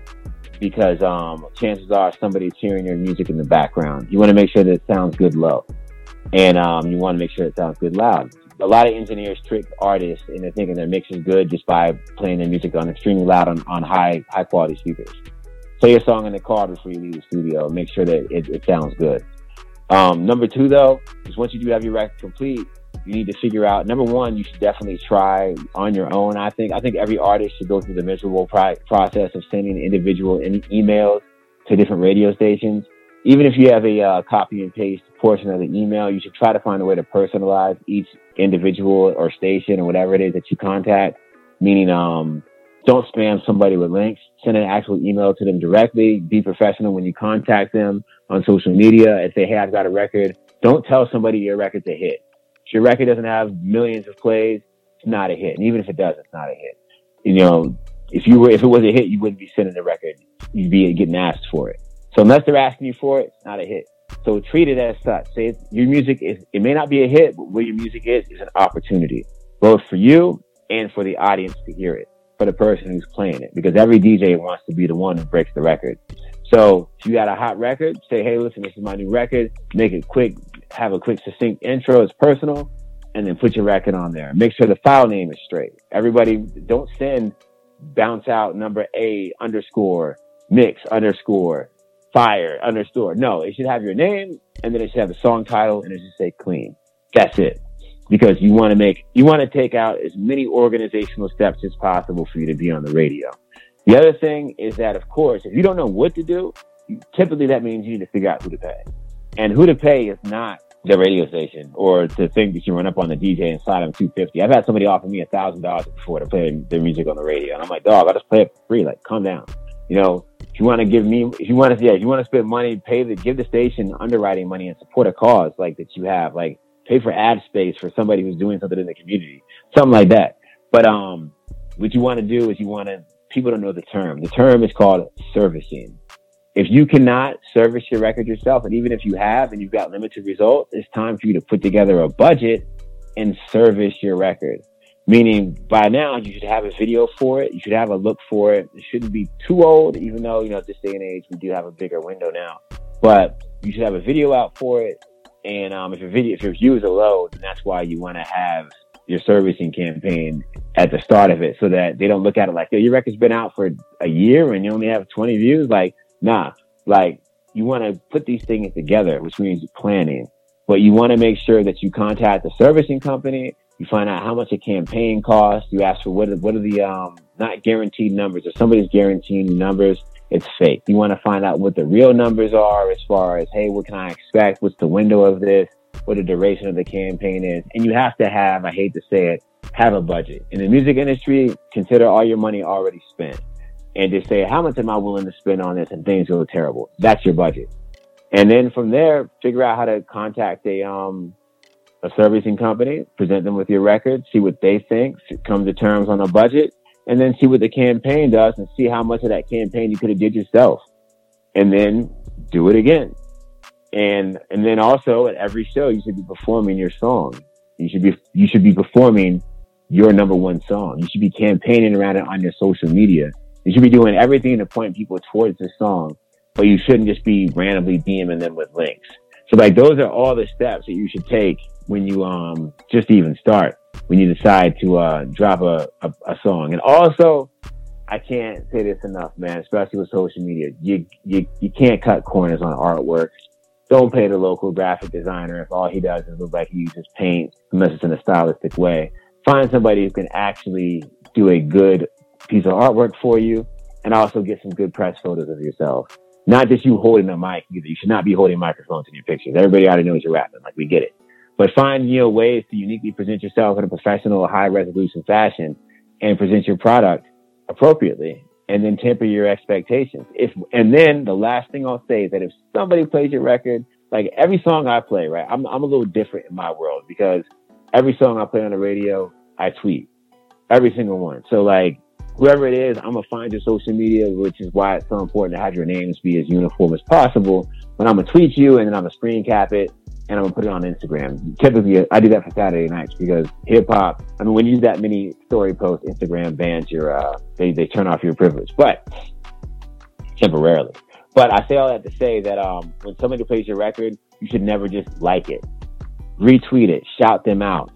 because um, chances are somebody's hearing your music in the background. You want to make sure that it sounds good low, and um, you want to make sure it sounds good loud. A lot of engineers trick artists into thinking their mix is good just by playing their music on extremely loud on, on high high quality speakers. Play your song in the car before you leave the studio. Make sure that it, it sounds good. Um, number two, though, is once you do have your record complete, you need to figure out number one you should definitely try on your own. I think i think every artist should go through the miserable process of sending individual in- emails to different radio stations. Even if you have a uh, copy and paste portion of the email you should try to find a way to personalize each individual or station or whatever it is that you contact. Meaning um, don't spam somebody with links. Send an actual email to them directly. Be professional when you contact them on social media. And say hey i've got a record don't tell somebody your record's a hit if your record doesn't have millions of plays, it's not a hit. And even if it does, it's not a hit. You know, if you were, if it was a hit, you wouldn't be sending the record. You'd be getting asked for it. So unless they're asking you for it, it's not a hit. So treat it as such. Say your music is, it may not be a hit, but where your music is, is an opportunity, both for you and for the audience to hear it, for the person who's playing it, because every DJ wants to be the one who breaks the record. So if you got a hot record, say, hey, listen, this is my new record. Make it quick, have a quick, succinct intro. It's personal, and then put your record on there. Make sure the file name is straight. Everybody, don't send bounce out number A underscore mix underscore fire underscore. No, it should have your name, and then it should have the song title, and it should say clean. That's it. Because you want to make, you want to take out as many organizational steps as possible for you to be on the radio. The other thing is that, of course, if you don't know what to do, typically that means you need to figure out who to pay. And who to pay is not the radio station or to think that you run up on the DJ and slide them 250. I've had somebody offer me a thousand dollars before to play their music on the radio. And I'm like, dog, I just play it for free. Like, calm down. You know, if you want to give me, if you want to, yeah, if you want to spend money, pay the, give the station underwriting money and support a cause like that you have, like pay for ad space for somebody who's doing something in the community, something like that. But, um, what you want to do is you want to people don't know the term. The term is called servicing. If you cannot service your record yourself, and even if you have and you've got limited results, it's time for you to put together a budget and service your record. Meaning by now you should have a video for it. You should have a look for it. It shouldn't be too old, even though, you know, at this day and age, we do have a bigger window now, but you should have a video out for it. And, um, if your video, if your views are low, then that's why you want to have your servicing campaign at the start of it so that they don't look at it like, yo, your record's been out for a year and you only have 20 views. Like, nah, like you want to put these things together, which means planning, but you want to make sure that you contact the servicing company. You find out how much a campaign costs. You ask for what are, what are the, um, not guaranteed numbers. If somebody's guaranteeing numbers, it's fake. You want to find out what the real numbers are as far as, hey, what can I expect? What's the window of this? what the duration of the campaign is. And you have to have, I hate to say it, have a budget. In the music industry, consider all your money already spent and just say, how much am I willing to spend on this? And things go terrible. That's your budget. And then from there, figure out how to contact a, um, a servicing company, present them with your record, see what they think, come to terms on a budget, and then see what the campaign does and see how much of that campaign you could have did yourself. And then do it again and and then also at every show you should be performing your song. You should be you should be performing your number one song. You should be campaigning around it on your social media. You should be doing everything to point people towards the song, but you shouldn't just be randomly DMing them with links. So like those are all the steps that you should take when you um just even start when you decide to uh drop a, a, a song. And also I can't say this enough, man, especially with social media. You you you can't cut corners on artwork don't pay the local graphic designer if all he does is look like he uses paint unless it's in a stylistic way. Find somebody who can actually do a good piece of artwork for you and also get some good press photos of yourself. Not just you holding a mic either. You should not be holding microphones in your pictures. Everybody already knows you're rapping. Like we get it. But find, you know, ways to uniquely present yourself in a professional, high resolution fashion and present your product appropriately and then temper your expectations. If and then the last thing I'll say is that if somebody plays your record, like every song I play, right, I'm I'm a little different in my world because every song I play on the radio, I tweet every single one. So like whoever it is, I'm gonna find your social media, which is why it's so important to have your names be as uniform as possible. But I'm gonna tweet you and then I'm gonna screen cap it and I'm gonna put it on Instagram. Typically, I do that for Saturday nights because hip hop. I mean, when you do that many story posts, Instagram bans your uh, they they turn off your privilege, but temporarily. But I say all that to say that um, when somebody plays your record, you should never just like it, retweet it, shout them out.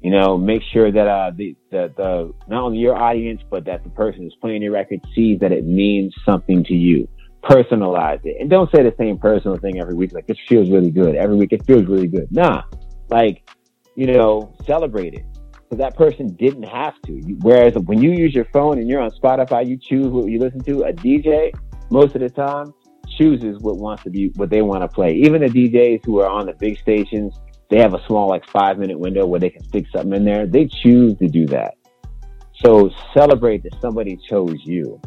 You know, make sure that uh, the, the the not only your audience, but that the person who's playing your record sees that it means something to you personalize it. And don't say the same personal thing every week. Like, this feels really good. Every week it feels really good. Nah. Like, you know, celebrate it. So that person didn't have to. Whereas when you use your phone and you're on Spotify, you choose what you listen to. A DJ, most of the time, chooses what wants to be, what they want to play. Even the DJs who are on the big stations, they have a small, like five minute window where they can stick something in there. They choose to do that. So celebrate that somebody chose you.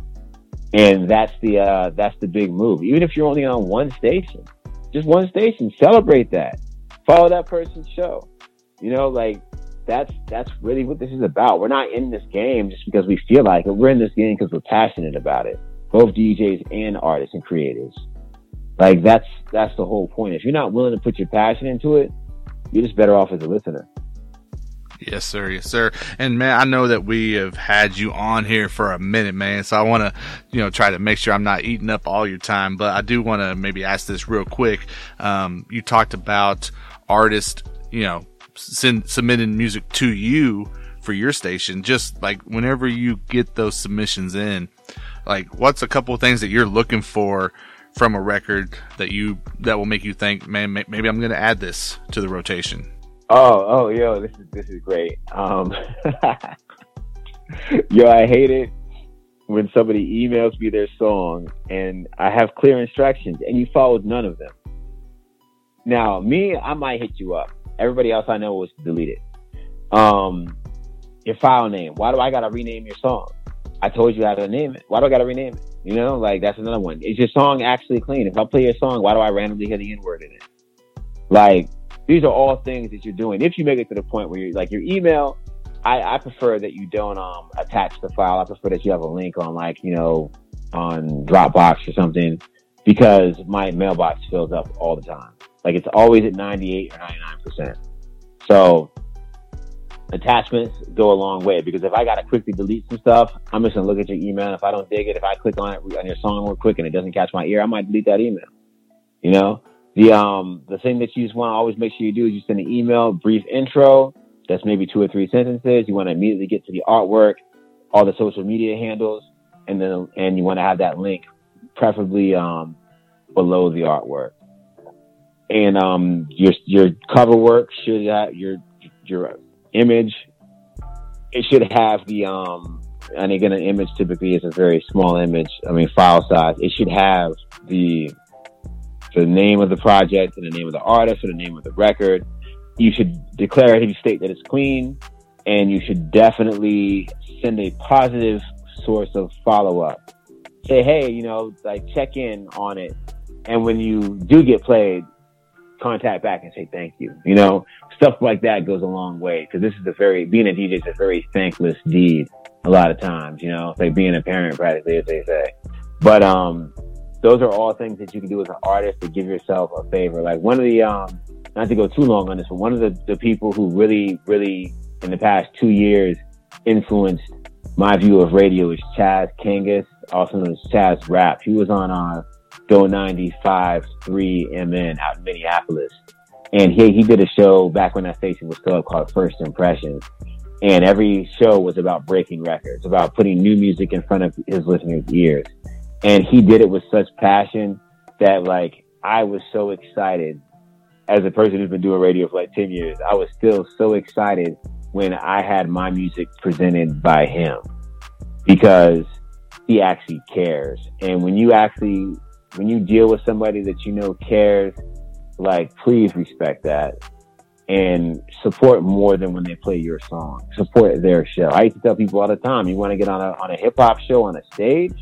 And that's the uh, that's the big move. Even if you're only on one station, just one station, celebrate that. Follow that person's show. You know, like that's that's really what this is about. We're not in this game just because we feel like it. We're in this game because we're passionate about it. Both DJs and artists and creators. Like that's that's the whole point. If you're not willing to put your passion into it, you're just better off as a listener. Yes, sir. Yes, sir. And man, I know that we have had you on here for a minute, man. So I want to, you know, try to make sure I'm not eating up all your time. But I do want to maybe ask this real quick. Um, you talked about artists, you know, send, submitting music to you for your station. Just like whenever you get those submissions in, like what's a couple of things that you're looking for from a record that you that will make you think, man, maybe I'm going to add this to the rotation. Oh, oh, yo, this is this is great. Um, <laughs> yo, I hate it when somebody emails me their song and I have clear instructions and you followed none of them. Now, me, I might hit you up. Everybody else I know was deleted. Um, your file name. Why do I gotta rename your song? I told you how to name it. Why do I gotta rename it? You know, like that's another one. Is your song actually clean? If I play your song, why do I randomly hear the N word in it? Like, these are all things that you're doing. If you make it to the point where you're like your email, I, I prefer that you don't um, attach the file. I prefer that you have a link on like, you know, on Dropbox or something because my mailbox fills up all the time. Like it's always at 98 or 99%. So attachments go a long way because if I got to quickly delete some stuff, I'm just going to look at your email. If I don't dig it, if I click on it on your song real quick and it doesn't catch my ear, I might delete that email. You know, the um the thing that you just want to always make sure you do is you send an email, brief intro. That's maybe two or three sentences. You want to immediately get to the artwork, all the social media handles, and then and you want to have that link, preferably um below the artwork. And um your your cover work should have your your image. It should have the um and again an image typically is a very small image. I mean file size. It should have the the name of the project and the name of the artist or the name of the record. You should declare it, you state that it's clean, and you should definitely send a positive source of follow up. Say, hey, you know, like check in on it. And when you do get played, contact back and say thank you. You know, stuff like that goes a long way because this is a very, being a DJ is a very thankless deed a lot of times, you know, it's like being a parent practically, as they say. But, um, those are all things that you can do as an artist to give yourself a favor. Like one of the, um, not to go too long on this, but one of the, the people who really, really in the past two years influenced my view of radio is Chaz Kangas, also known as Chaz Rap. He was on uh, Go 95 3 MN out in Minneapolis. And he, he did a show back when that station was still called First Impressions. And every show was about breaking records, about putting new music in front of his listeners' ears and he did it with such passion that like I was so excited as a person who's been doing radio for like 10 years. I was still so excited when I had my music presented by him because he actually cares. And when you actually, when you deal with somebody that you know cares, like please respect that and support more than when they play your song. Support their show. I used to tell people all the time, you want to get on a, on a hip hop show on a stage?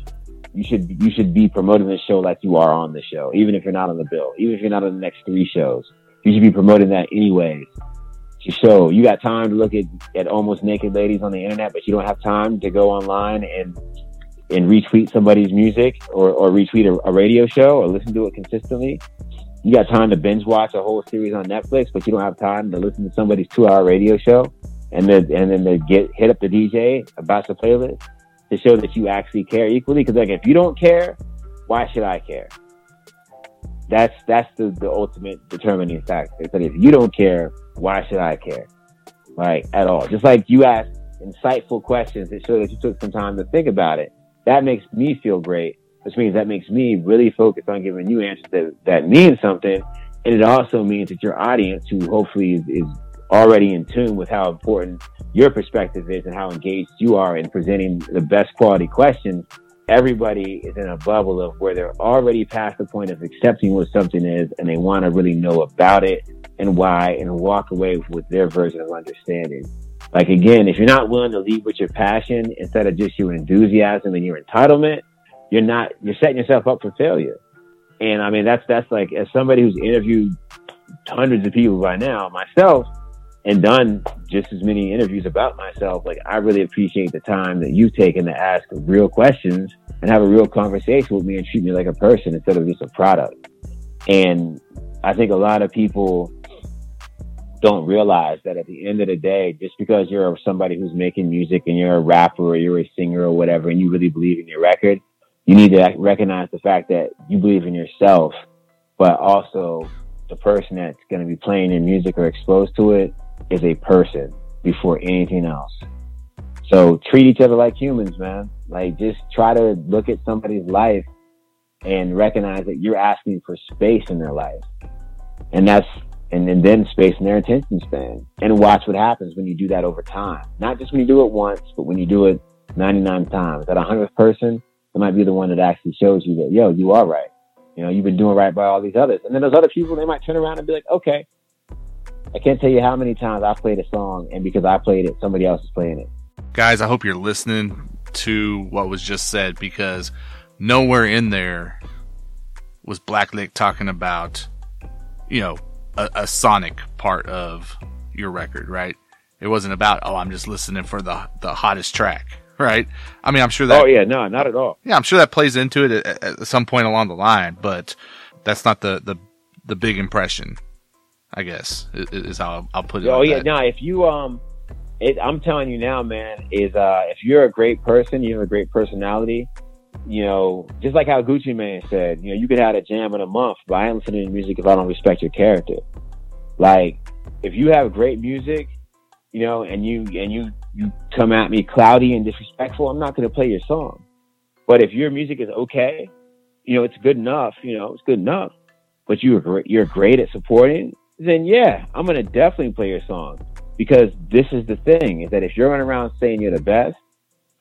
you should you should be promoting the show like you are on the show, even if you're not on the bill, even if you're not on the next three shows. You should be promoting that anyways. To show you got time to look at, at almost naked ladies on the internet, but you don't have time to go online and and retweet somebody's music or, or retweet a, a radio show or listen to it consistently. you got time to binge watch a whole series on Netflix, but you don't have time to listen to somebody's two hour radio show and then and then to get hit up the DJ about the playlist to show that you actually care equally. Because like if you don't care, why should I care? That's that's the, the ultimate determining factor. If you don't care, why should I care? Like at all. Just like you asked insightful questions that show that you took some time to think about it. That makes me feel great which means that makes me really focus on giving you answers that, that mean something. And it also means that your audience, who hopefully is, is already in tune with how important your perspective is and how engaged you are in presenting the best quality questions, everybody is in a bubble of where they're already past the point of accepting what something is and they want to really know about it and why and walk away with their version of understanding. Like again, if you're not willing to lead with your passion instead of just your enthusiasm and your entitlement, you're not you're setting yourself up for failure. And I mean that's that's like as somebody who's interviewed hundreds of people by now, myself, and done just as many interviews about myself, like I really appreciate the time that you've taken to ask real questions and have a real conversation with me and treat me like a person instead of just a product. And I think a lot of people don't realize that at the end of the day, just because you're somebody who's making music and you're a rapper or you're a singer or whatever, and you really believe in your record, you need to recognize the fact that you believe in yourself, but also the person that's going to be playing your music or exposed to it is a person before anything else. So treat each other like humans, man. Like just try to look at somebody's life and recognize that you're asking for space in their life. And that's, and, and then space in their attention span and watch what happens when you do that over time. Not just when you do it once, but when you do it 99 times. That 100th person, it might be the one that actually shows you that, yo, you are right. You know, you've been doing right by all these others. And then those other people, they might turn around and be like, okay, I can't tell you how many times I played a song and because I played it, somebody else is playing it. Guys, I hope you're listening to what was just said because nowhere in there was BlackLiq talking about, you know, a, a sonic part of your record, right? It wasn't about, oh, I'm just listening for the the hottest track right? I mean, I'm sure that. Oh yeah, no, not at all. Yeah, I'm sure that plays into it at, at some point along the line, but that's not the the the big impression. I guess is, is how I'll, I'll put it. Oh yeah, that. no. If you um, it, I'm telling you now, man, is uh, if you're a great person, you have a great personality. You know, just like how Gucci Mane said, you know, you could have a jam in a month, but I ain't listening to music if I don't respect your character. Like, if you have great music, you know, and you and you you come at me cloudy and disrespectful, I'm not to play your song. But if your music is okay, you know, it's good enough, you know, it's good enough, but you're great. you're great at supporting, then yeah, I'm to definitely play your song because this is the thing is that if you're running around saying you're the best,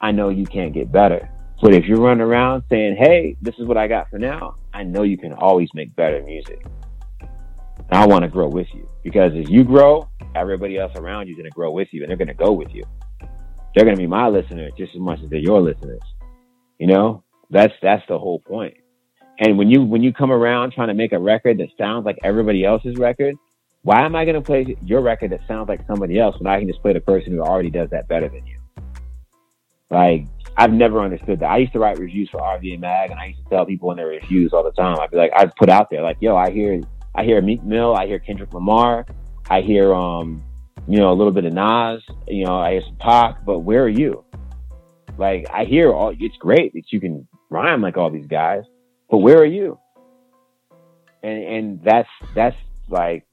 I know you can't get better. But if you're running around saying, "Hey, this is what I got for now," I know you can always make better music. I want to grow with you because as you grow, everybody else around you is going to grow with you and they're going to go with you. They're going to be my listeners just as much as they're your listeners. You know, that's, that's the whole point. And when you, when you come around trying to make a record that sounds like everybody else's record, why am I going to play your record that sounds like somebody else when I can just play the person who already does that better than you? Like, I've never understood that. I used to write reviews for RVA Mag and I used to tell people in their reviews all the time. I'd be like, I'd put out there like, yo, I hear, I hear Meek Mill, I hear Kendrick Lamar, I hear, um, you know, a little bit of Nas, you know, I hear some Pac, but where are you? Like, I hear all, it's great that you can rhyme like all these guys, but where are you? And, and that's, that's like,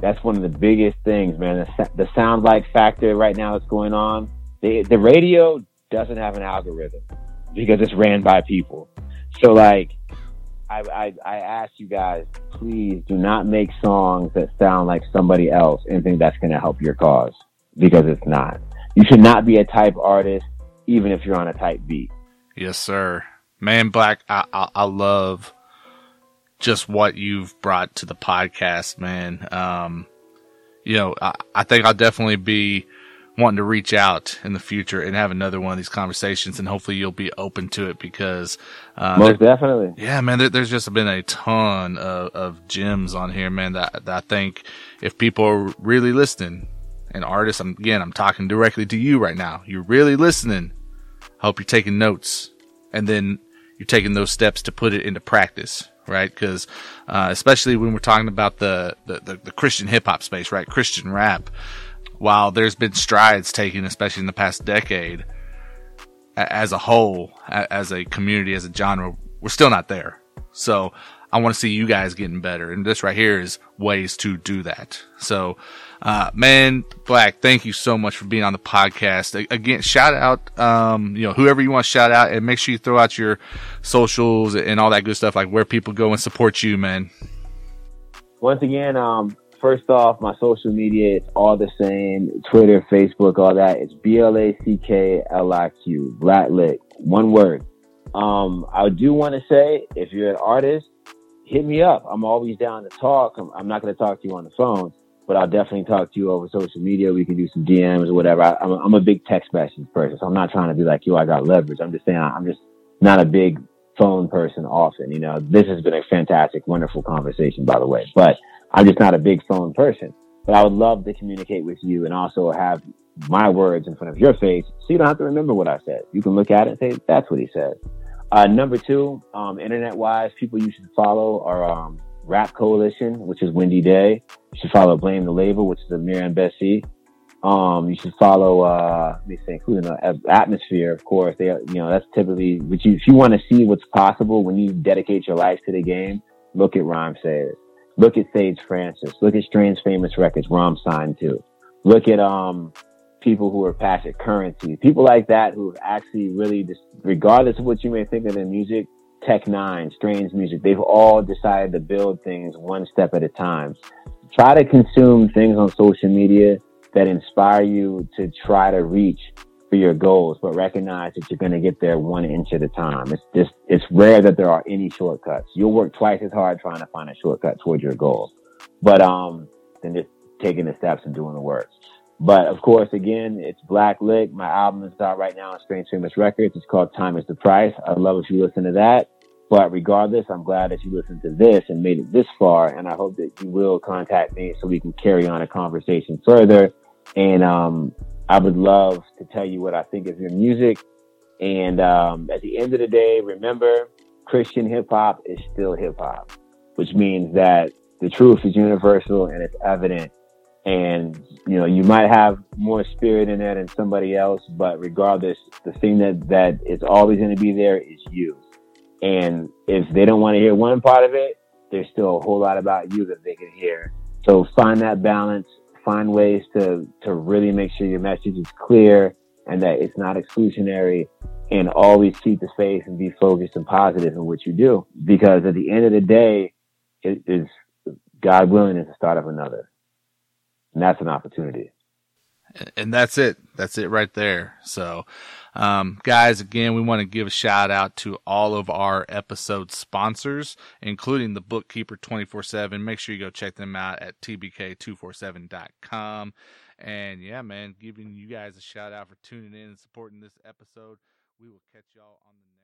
that's one of the biggest things, man. The, the sound like factor right now that's going on. The, the radio doesn't have an algorithm because it's ran by people. So like, I, I, I ask you guys, please do not make songs that sound like somebody else and think that's going to help your cause because it's not. You should not be a type artist, even if you're on a type beat. Yes, sir. Man Black, I, I, I love just what you've brought to the podcast, man. Um, you know, I, I think I'll definitely be wanting to reach out in the future and have another one of these conversations, and hopefully you'll be open to it because uh, most there, definitely, yeah, man. There, there's just been a ton of, of gems on here, man. That, that I think if people are really listening, and artists, I'm, again, I'm talking directly to you right now. You're really listening. I hope you're taking notes, and then you're taking those steps to put it into practice, right? Because uh, especially when we're talking about the the, the, the Christian hip hop space, right? Christian rap. While there's been strides taken, especially in the past decade, as a whole, as a community, as a genre, we're still not there. So I want to see you guys getting better. And this right here is ways to do that. So, uh, man, Black, thank you so much for being on the podcast. Again, shout out, um, you know, whoever you want to shout out and make sure you throw out your socials and all that good stuff, like where people go and support you, man. Once again, um, first off, my social media, it's all the same. Twitter, Facebook, all that. It's B-L-A-C-K-L-I-Q. BlackLiq. One word. Um, I do want to say, if you're an artist, hit me up. I'm always down to talk. I'm, I'm not going to talk to you on the phone, but I'll definitely talk to you over social media. We can do some DMs or whatever. I, am a, I'm a big text message person, so I'm not trying to be like, yo, I got leverage. I'm just saying, I'm just not a big phone person often. You know, this has been a fantastic, wonderful conversation, by the way, but I'm just not a big phone person. But I would love to communicate with you and also have my words in front of your face so you don't have to remember what I said. You can look at it and say, that's what he said. Uh, number two, um, internet wise, people you should follow are um, Rap Coalition, which is Wendy Day. You should follow Blame the Label, which is Amir and Bessie. Um, you should follow, uh, let me think, who you know, Atmosphere, of course. They, you know, that's typically, but you, if you want to see what's possible when you dedicate your life to the game, look at Rhymesayers. Look at Sage Francis. Look at Strange Famous Records, I'm signed to. Look at, um, people who are passionate currency, people like that who actually really, just, regardless of what you may think of their music, Tech N9ne, Strange Music, they've all decided to build things one step at a time. Try to consume things on social media that inspire you to try to reach for your goals, but recognize that you're going to get there one inch at a time. It's just, it's rare that there are any shortcuts. You'll work twice as hard trying to find a shortcut towards your goals, but, um, then just taking the steps and doing the work. But of course, again, it's BlackLiq. My album is out right now on Strange Famous Records. It's called Time is the Price. I'd love if you listen to that. But regardless, I'm glad that you listened to this and made it this far. And I hope that you will contact me so we can carry on a conversation further. And, um, I would love to tell you what I think of your music. And, um, at the end of the day, remember Christian hip hop is still hip hop, which means that the truth is universal and it's evident. And you know you might have more spirit in that than somebody else but regardless the thing that that is always going to be there is you. And if they don't want to hear one part of it there's still a whole lot about you that they can hear. So find that balance find ways to to really make sure your message is clear and that it's not exclusionary and always keep the faith and be focused and positive in what you do because at the end of the day it is god willing is the start of another and that's an opportunity. And that's it. That's it right there. So, um, guys, again, we want to give a shout out to all of our episode sponsors, including the Bookkeeper 24 7. Make sure you go check them out at tbk247.com. And yeah, man, giving you guys a shout out for tuning in and supporting this episode. We will catch y'all on the